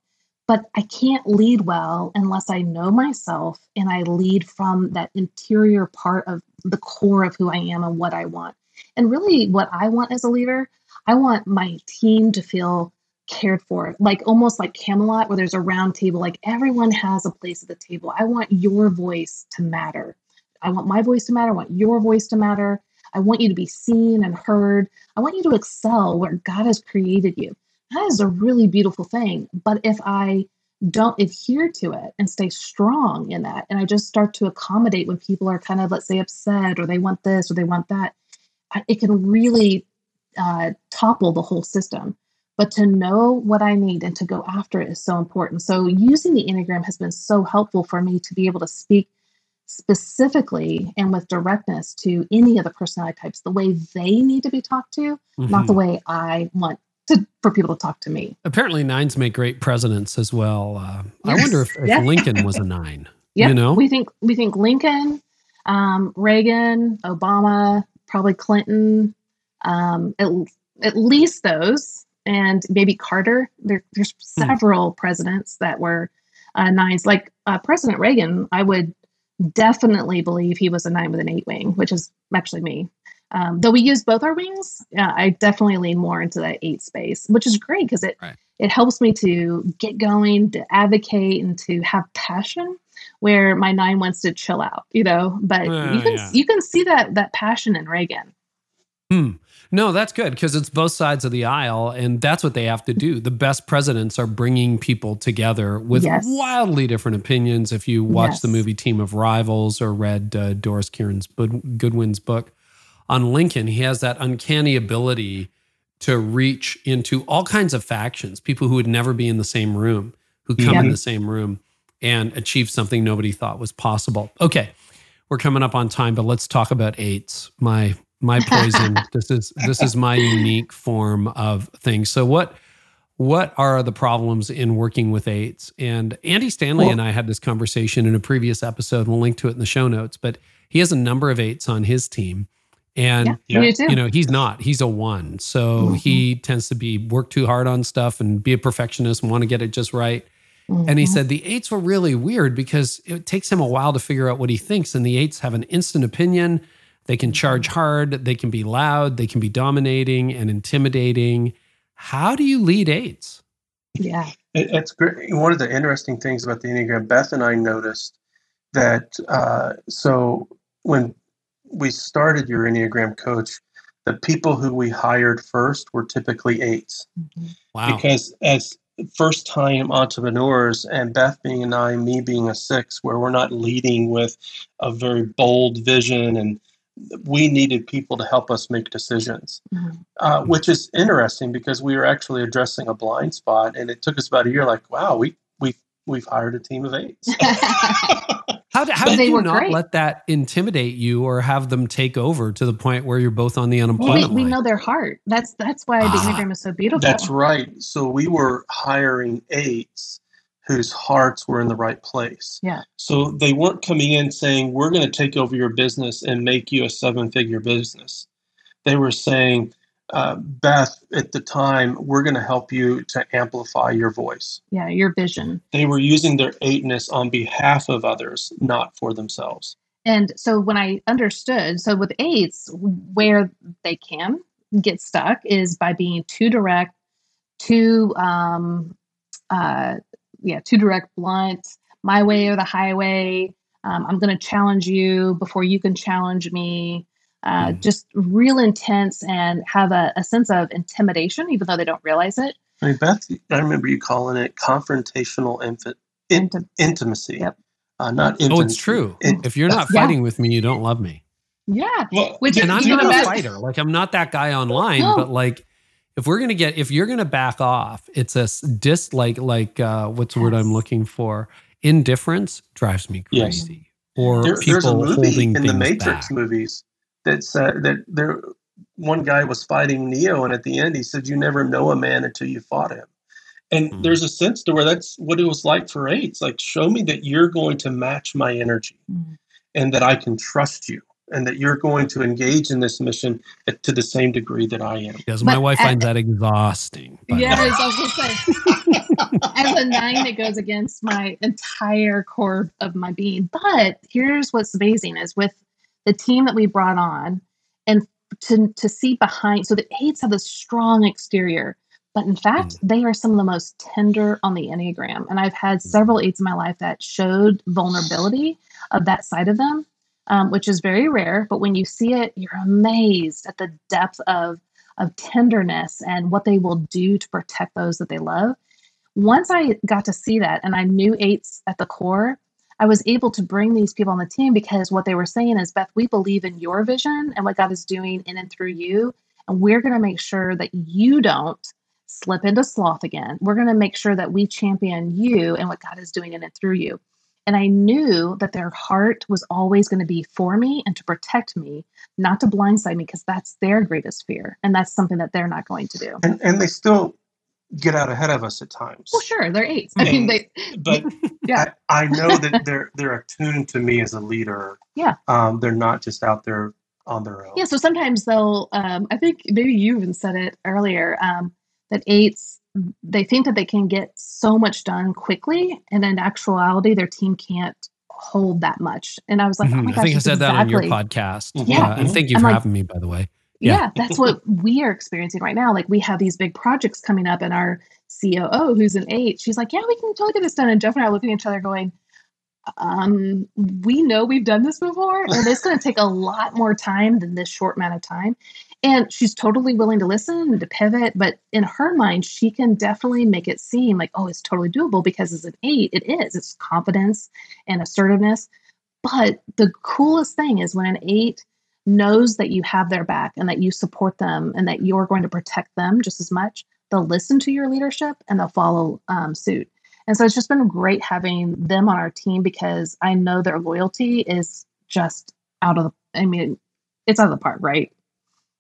But I can't lead well unless I know myself and I lead from that interior part of the core of who I am and what I want. And really, what I want as a leader, I want my team to feel cared for, like almost like Camelot, where there's a round table, like everyone has a place at the table. I want your voice to matter. I want my voice to matter. I want your voice to matter. I want you to be seen and heard. I want you to excel where God has created you. That is a really beautiful thing. But if I don't adhere to it and stay strong in that, and I just start to accommodate when people are kind of, let's say, upset or they want this or they want that, it can really uh, topple the whole system. But to know what I need and to go after it is so important. So, using the Enneagram has been so helpful for me to be able to speak specifically and with directness to any of the personality types the way they need to be talked to, mm-hmm. not the mm-hmm. way I want to, for people to talk to me. Apparently, nines make great presidents as well. Uh, yes. I wonder if, if. Lincoln was a nine. Yeah, you know, we think we think Lincoln, um, Reagan, Obama, probably Clinton, um, at, at least those, and maybe Carter. There, there's hmm. several mm. presidents that were uh, nines. Like uh, President Reagan, I would definitely believe he was a nine with an eight wing, which is actually me. Um, though we use both our wings, uh, I definitely lean more into that eight space, which is great because it right. it helps me to get going, to advocate, and to have passion. Where my nine wants to chill out, you know. But uh, you can yeah. you can see that that passion in Reagan. Hmm. No, that's good because it's both sides of the aisle, and that's what they have to do. The best presidents are bringing people together with Yes. wildly different opinions. If you watch the movie Team of Rivals or read uh, Doris Kearns Goodwin's book on Lincoln, he has that uncanny ability to reach into all kinds of factions, people who would never be in the same room, who come in Mhm. the same room and achieve something nobody thought was possible. Okay, we're coming up on time, but let's talk about eights. My my poison. this is this is my unique form of things. So what what are the problems in working with eights? And Andy Stanley Well- and I had this conversation in a previous episode. We'll link to it in the show notes. But he has a number of eights on his team, and Yeah, Yeah. you you know he's not he's a one so Mhm. he tends to be work too hard on stuff and be a perfectionist and want to get it just right and he Mhm. said the eights were really weird because it takes him a while to figure out what he thinks and the eights have an instant opinion they can charge hard they can be loud they can be dominating and intimidating how do you lead eights yeah. It, it's great. One of the interesting things about the Enneagram, Beth and I noticed that. Uh, so when we started your Enneagram coach, the people who we hired first were typically eights Mhm. wow because as first time entrepreneurs and Beth being a nine, me being a six, where we're not leading with a very bold vision and we needed people to help us make decisions Mhm. uh, which is interesting because we were actually addressing a blind spot, and it took us about a year. Like, wow, we we we've hired a team of eights. how, do, how did you were not great. let that intimidate you or have them take over to the point where you're both on the Well, we, unemployment we know their heart. That's that's why the Ah, Enneagram is so beautiful. That's right. So we were hiring eights whose hearts were in the right place. Yeah. So they weren't coming in saying, "We're going to take over your business and make you a seven-figure business." They were saying, uh, "Beth, at the time, we're going to help you to amplify your voice." Yeah, your vision. They were using their eightness on behalf of others, not for themselves. And so when I understood, so with eights, where they can get stuck is by being too direct, too um, uh, yeah, too direct, blunt, my way or the highway. Um, I'm going to challenge you before you can challenge me. Uh, Mm. Just real intense and have a, a sense of intimidation, even though they don't realize it. I mean, Beth, I remember you calling it confrontational infi- in- Intim- intimacy, Yep. uh, not oh it's true In- if you're not Yeah. fighting with me you don't love me yeah, well, Which- do- and I'm not know a fighter. Like I'm not that guy online, No. but like if we're gonna get if you're gonna back off, it's a dislike like like uh what's the word I'm looking for? Indifference drives me Yes. crazy. Or There- people there's a movie holding in the Matrix back. movies that said that there one guy was fighting Neo, and at the end he said, "You never know a man until you fought him." And Mhm. there's a sense to where that's what it was like for eights. Like, show me that you're going to match my energy, Mhm. and that I can trust you, and that you're going to engage in this mission at, to the same degree that I am. Because my But wife at- finds that exhausting. by the Yes, way. I was gonna say. As a nine, it goes against my entire core of my being. But here's what's amazing: is with the team that we brought on, and to to see behind. So the eights have a strong exterior, but in fact, mm. they are some of the most tender on the enneagram. And I've had several eights in my life that showed vulnerability of that side of them, um, which is very rare. But when you see it, you're amazed at the depth of of tenderness and what they will do to protect those that they love. Once I got to see that and I knew eights at the core, I was able to bring these people on the team because what they were saying is, Beth, we believe in your vision and what God is doing in and through you. And we're going to make sure that you don't slip into sloth again. We're going to make sure that we champion you and what God is doing in and through you. And I knew that their heart was always going to be for me and to protect me, not to blindside me, because that's their greatest fear. And that's something that they're not going to do. And and they still get out ahead of us at times. Well, sure, they're eights. I mean, they, but Yeah. I, I know that they're they're attuned to me as a leader. Yeah. Um, they're not just out there on their own. yeah. So sometimes they'll, um, I think maybe you even said it earlier, um, that eights, they think that they can get so much done quickly. And in actuality, their team can't hold that much. And I was like, oh Mhm. my I gosh, think I that's said that on your exactly- podcast. Mhm. Yeah. Uh, and thank you I'm for like- having me, by the way. Yeah. Yeah. that's what we are experiencing right now. Like we have these big projects coming up, and our COO, who's an eight, she's like, "Yeah, we can totally get this done." And Jeff and I are looking at each other, going, um, we know we've done this before, and it's going to take a lot more time than this short amount of time. And she's totally willing to listen to pivot, but in her mind, she can definitely make it seem like, oh, it's totally doable because as an eight, it is. It's confidence and assertiveness. But the coolest thing is when an eight knows that you have their back and that you support them and that you're going to protect them just as much, they'll listen to your leadership and they'll follow um, suit. And so it's just been great having them on our team because I know their loyalty is just out of the, I mean, it's out of the park, right?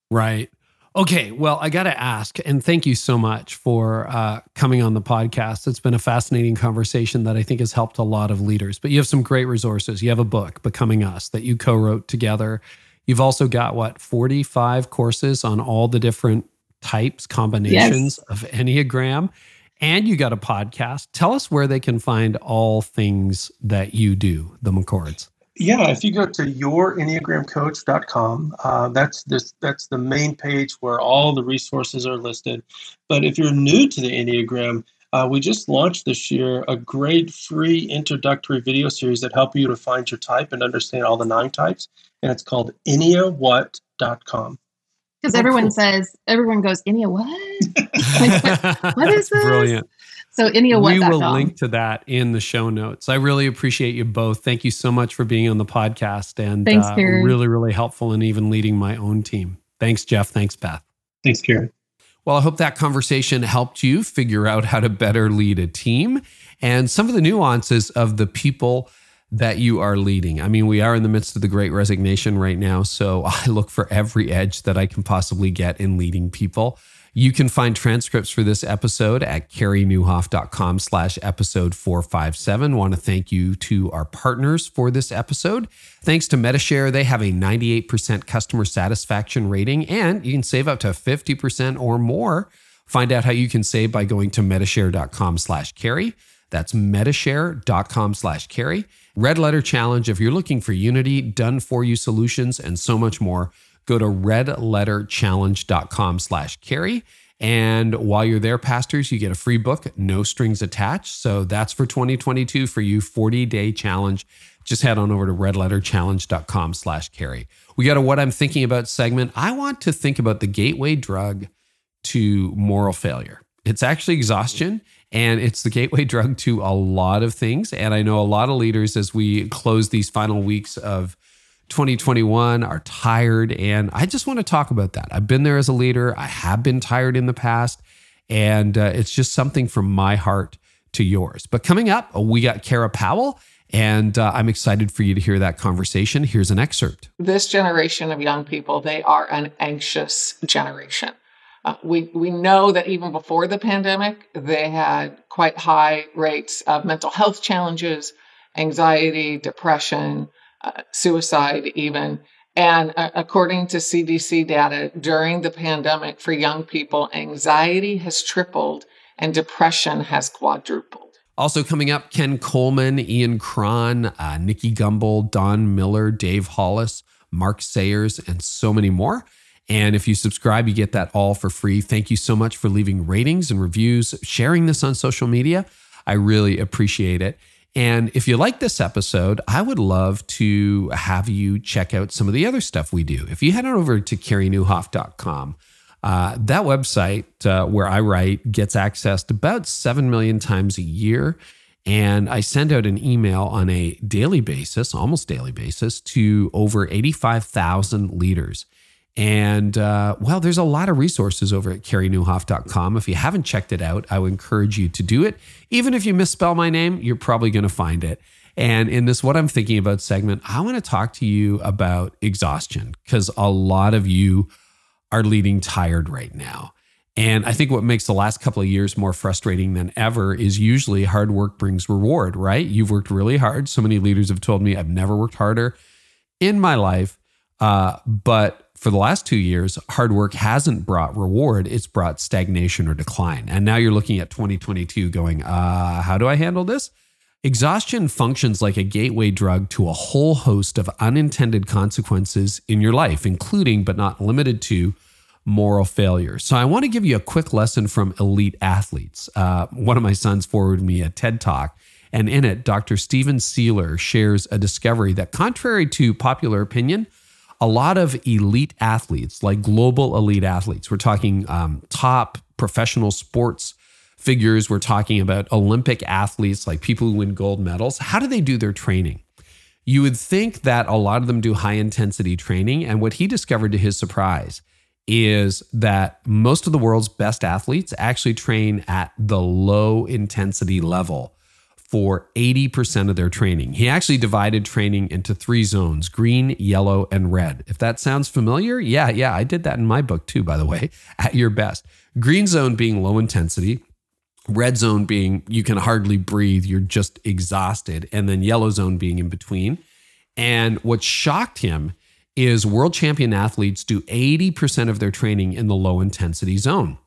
Right. Okay. Well, I got to ask, and thank you so much for uh, coming on the podcast. It's been a fascinating conversation that I think has helped a lot of leaders. But you have some great resources. You have a book, Becoming Us, that you co wrote together. You've also got what, 45 courses on all the different types, combinations yes. of Enneagram and you got a podcast. Tell us where they can find all things that you do, the McCords. Yeah, if you go to yourenneagramcoach.com, uh, that's this that's the main page where all the resources are listed. But if you're new to the Enneagram, uh, we just launched this year a great free introductory video series that help you to find your type and understand all the nine types, and it's called EnneaWhat.com. Because everyone cool. says, everyone goes, Ennea what? what is this? Brilliant. So Ennea what? We will link to that in the show notes. I really appreciate you both. Thank you so much for being on the podcast and Thanks, uh, really, really helpful and even leading my own team. Thanks, Jeff. Thanks, Beth. Thanks, Carey. Well, I hope that conversation helped you figure out how to better lead a team and some of the nuances of the people that you are leading. I mean, we are in the midst of the great resignation right now. So I look for every edge that I can possibly get in leading people. You can find transcripts for this episode at careynieuwhof.com slash episode 457. Want to thank you to our partners for this episode. Thanks to Medi-Share, they have a 98% customer satisfaction rating, and you can save up to 50% or more. Find out how you can save by going to medishare.com slash carey. That's medishare.com slash carey. Red Letter Challenge, if you're looking for unity, done for you solutions, and so much more, go to redletterchallenge.com slash carey. And while you're there, pastors, you get a free book, no strings attached. So that's for 2022 for you, 40 day challenge. Just head on over to redletterchallenge.com slash carey. We got a What I'm Thinking About segment. I want to think about the gateway drug to moral failure. It's actually exhaustion and it's the gateway drug to a lot of things. And I know a lot of leaders, as we close these final weeks of 2021, are tired. And I just want to talk about that. I've been there as a leader, I have been tired in the past. And uh, it's just something from my heart to yours. But coming up, we got Kara Powell. And uh, I'm excited for you to hear that conversation. Here's an excerpt. This generation of young people, they are an anxious generation. Uh, we, we know that even before the pandemic, they had quite high rates of mental health challenges, anxiety, depression, uh, suicide, even. And uh, according to CDC data, during the pandemic for young people, anxiety has tripled and depression has quadrupled. Also coming up, Ken Coleman, Ian Cron, uh, Nicky Gumbel, Don Miller, Dave Hollis, Mark Sayers, and so many more. And if you subscribe, you get that all for free. Thank you so much for leaving ratings and reviews, sharing this on social media. I really appreciate it. And if you like this episode, I would love to have you check out some of the other stuff we do. If you head on over to careynieuwhof.com, uh, that website uh, where I write gets accessed about 7 million times a year. And I send out an email on a daily basis, almost daily basis, to over 85,000 leaders. And uh, well, there's a lot of resources over at careynieuwhof.com. If you haven't checked it out, I would encourage you to do it. Even if you misspell my name, you're probably going to find it. And in this What I'm Thinking About segment, I want to talk to you about exhaustion because a lot of you are leading tired right now. And I think what makes the last couple of years more frustrating than ever is usually hard work brings reward, right? You've worked really hard. So many leaders have told me I've never worked harder in my life. Uh, but for the last two years, hard work hasn't brought reward, it's brought stagnation or decline. And now you're looking at 2022 going, uh, how do I handle this? Exhaustion functions like a gateway drug to a whole host of unintended consequences in your life, including but not limited to moral failure. So I want to give you a quick lesson from elite athletes. Uh, one of my sons forwarded me a TED talk, And in it, Dr. Stephen Seiler shares a discovery that, contrary to popular opinion, a lot of elite athletes, like global elite athletes, we're talking um, top professional sports figures, we're talking about Olympic athletes, like people who win gold medals. How do they do their training? You would think that a lot of them do high intensity training. And what he discovered to his surprise is that most of the world's best athletes actually train at the low intensity level for 80% of their training. He actually divided training into three zones green, yellow, and red. If that sounds familiar, yeah, yeah, I did that in my book too, by the way, at your best. Green zone being low intensity, red zone being you can hardly breathe, you're just exhausted, and then yellow zone being in between. And what shocked him is world champion athletes do 80% of their training in the low intensity zone.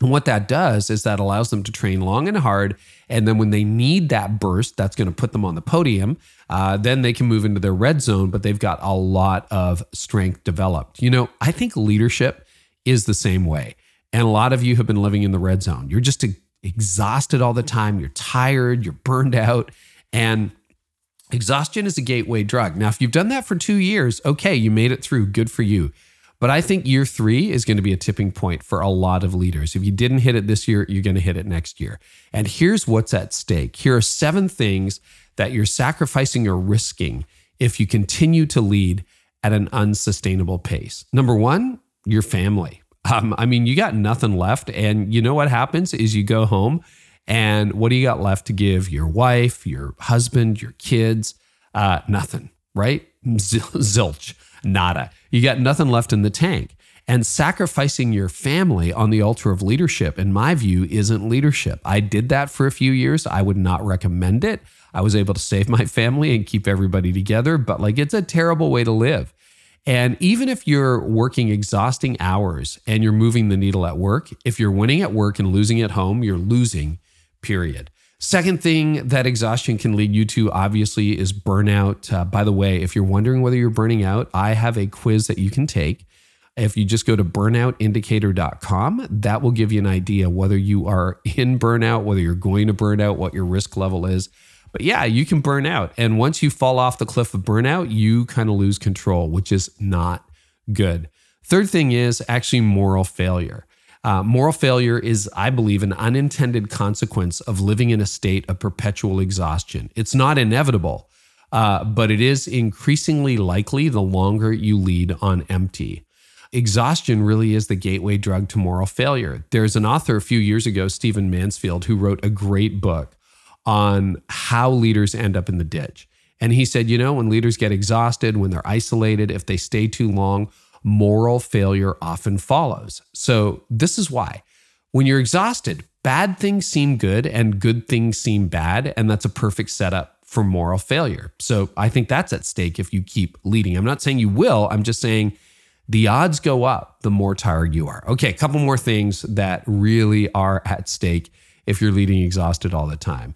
And what that does is that allows them to train long and hard. And then when they need that burst, that's going to put them on the podium. Uh, then they can move into their red zone, but they've got a lot of strength developed. You know, I think leadership is the same way. And a lot of you have been living in the red zone. You're just exhausted all the time. You're tired. You're burned out. And exhaustion is a gateway drug. Now, if you've done that for two years, okay, you made it through. Good for you. But I think year three is going to be a tipping point for a lot of leaders. If you didn't hit it this year, you're going to hit it next year. And here's what's at stake here are seven things that you're sacrificing or risking if you continue to lead at an unsustainable pace. Number one, your family. Um, I mean, you got nothing left. And you know what happens is you go home, and what do you got left to give your wife, your husband, your kids? Uh, nothing, right? Zilch nada. You got nothing left in the tank. And sacrificing your family on the altar of leadership, in my view, isn't leadership. I did that for a few years. I would not recommend it. I was able to save my family and keep everybody together, but like it's a terrible way to live. And even if you're working exhausting hours and you're moving the needle at work, if you're winning at work and losing at home, you're losing, period. Second thing that exhaustion can lead you to, obviously, is burnout. Uh, by the way, if you're wondering whether you're burning out, I have a quiz that you can take. If you just go to burnoutindicator.com, that will give you an idea whether you are in burnout, whether you're going to burn out, what your risk level is. But yeah, you can burn out. And once you fall off the cliff of burnout, you kind of lose control, which is not good. Third thing is actually moral failure. Uh, moral failure is, I believe, an unintended consequence of living in a state of perpetual exhaustion. It's not inevitable, uh, but it is increasingly likely the longer you lead on empty. Exhaustion really is the gateway drug to moral failure. There's an author a few years ago, Stephen Mansfield, who wrote a great book on how leaders end up in the ditch. And he said, you know, when leaders get exhausted, when they're isolated, if they stay too long, moral failure often follows. So, this is why. When you're exhausted, bad things seem good and good things seem bad. And that's a perfect setup for moral failure. So, I think that's at stake if you keep leading. I'm not saying you will, I'm just saying the odds go up the more tired you are. Okay, a couple more things that really are at stake if you're leading exhausted all the time.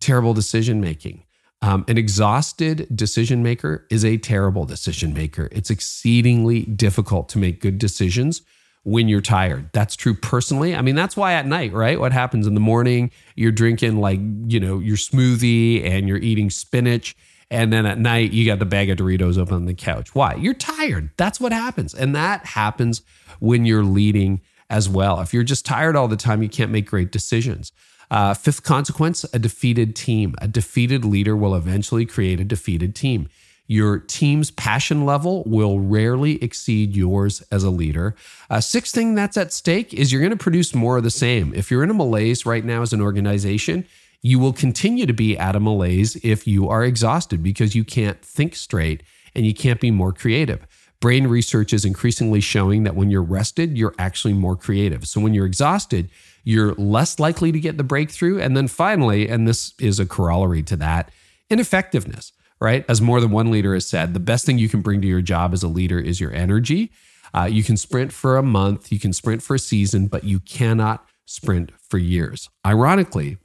Terrible decision making. Um, an exhausted decision maker is a terrible decision maker. It's exceedingly difficult to make good decisions when you're tired. That's true personally. I mean, that's why at night, right? What happens in the morning, you're drinking like, you know, your smoothie and you're eating spinach. And then at night, you got the bag of Doritos open on the couch. Why? You're tired. That's what happens. And that happens when you're leading as well. If you're just tired all the time, you can't make great decisions. Uh, fifth consequence a defeated team. A defeated leader will eventually create a defeated team. Your team's passion level will rarely exceed yours as a leader. Uh, sixth thing that's at stake is you're going to produce more of the same. If you're in a malaise right now as an organization, you will continue to be at a malaise if you are exhausted because you can't think straight and you can't be more creative. Brain research is increasingly showing that when you're rested, you're actually more creative. So when you're exhausted, you're less likely to get the breakthrough. And then finally, and this is a corollary to that, ineffectiveness, right? As more than one leader has said, the best thing you can bring to your job as a leader is your energy. Uh, you can sprint for a month, you can sprint for a season, but you cannot sprint for years. Ironically,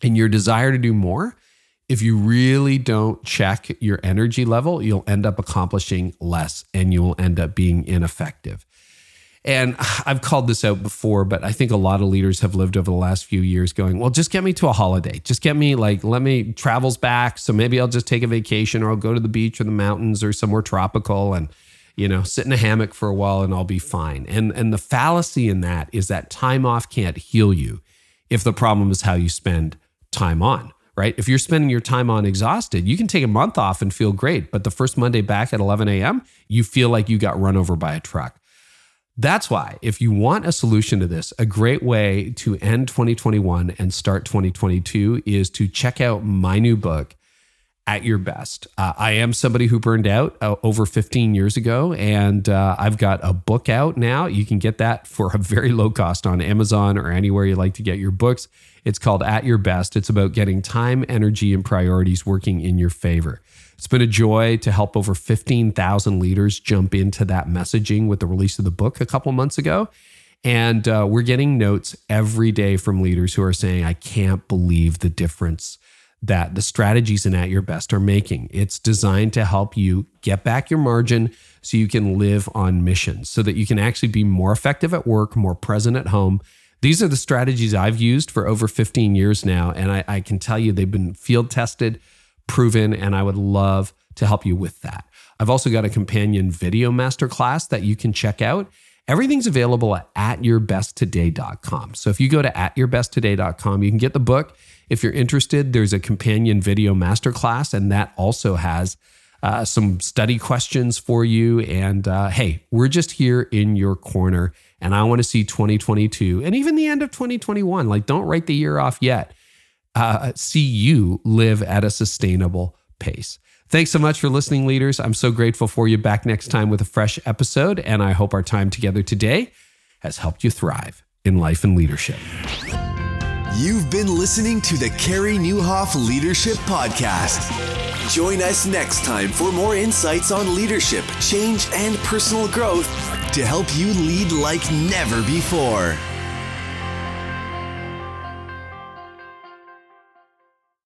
in your desire to do more, if you really don't check your energy level, you'll end up accomplishing less and you'll end up being ineffective. And I've called this out before, but I think a lot of leaders have lived over the last few years going, well, just get me to a holiday. Just get me, like, let me, travels back. So maybe I'll just take a vacation or I'll go to the beach or the mountains or somewhere tropical and, you know, sit in a hammock for a while and I'll be fine. And, and the fallacy in that is that time off can't heal you if the problem is how you spend time on right? If you're spending your time on exhausted, you can take a month off and feel great. But the first Monday back at 11 a.m., you feel like you got run over by a truck. That's why, if you want a solution to this, a great way to end 2021 and start 2022 is to check out my new book, At Your Best. Uh, I am somebody who burned out uh, over 15 years ago, and uh, I've got a book out now. You can get that for a very low cost on Amazon or anywhere you like to get your books. It's called At Your Best. It's about getting time, energy, and priorities working in your favor. It's been a joy to help over 15,000 leaders jump into that messaging with the release of the book a couple months ago. And uh, we're getting notes every day from leaders who are saying, I can't believe the difference that the strategies in At Your Best are making. It's designed to help you get back your margin so you can live on mission, so that you can actually be more effective at work, more present at home. These are the strategies I've used for over 15 years now. And I, I can tell you they've been field tested proven, and I would love to help you with that. I've also got a companion video masterclass that you can check out. Everything's available at atyourbesttoday.com. So if you go to atyourbesttoday.com, you can get the book. If you're interested, there's a companion video masterclass, and that also has uh, some study questions for you. And uh, hey, we're just here in your corner, and I want to see 2022 and even the end of 2021. Like, don't write the year off yet uh, see you live at a sustainable pace. Thanks so much for listening, leaders. I'm so grateful for you back next time with a fresh episode. And I hope our time together today has helped you thrive in life and leadership. You've been listening to the Carey Nieuwhof Leadership Podcast. Join us next time for more insights on leadership, change, and personal growth to help you lead like never before.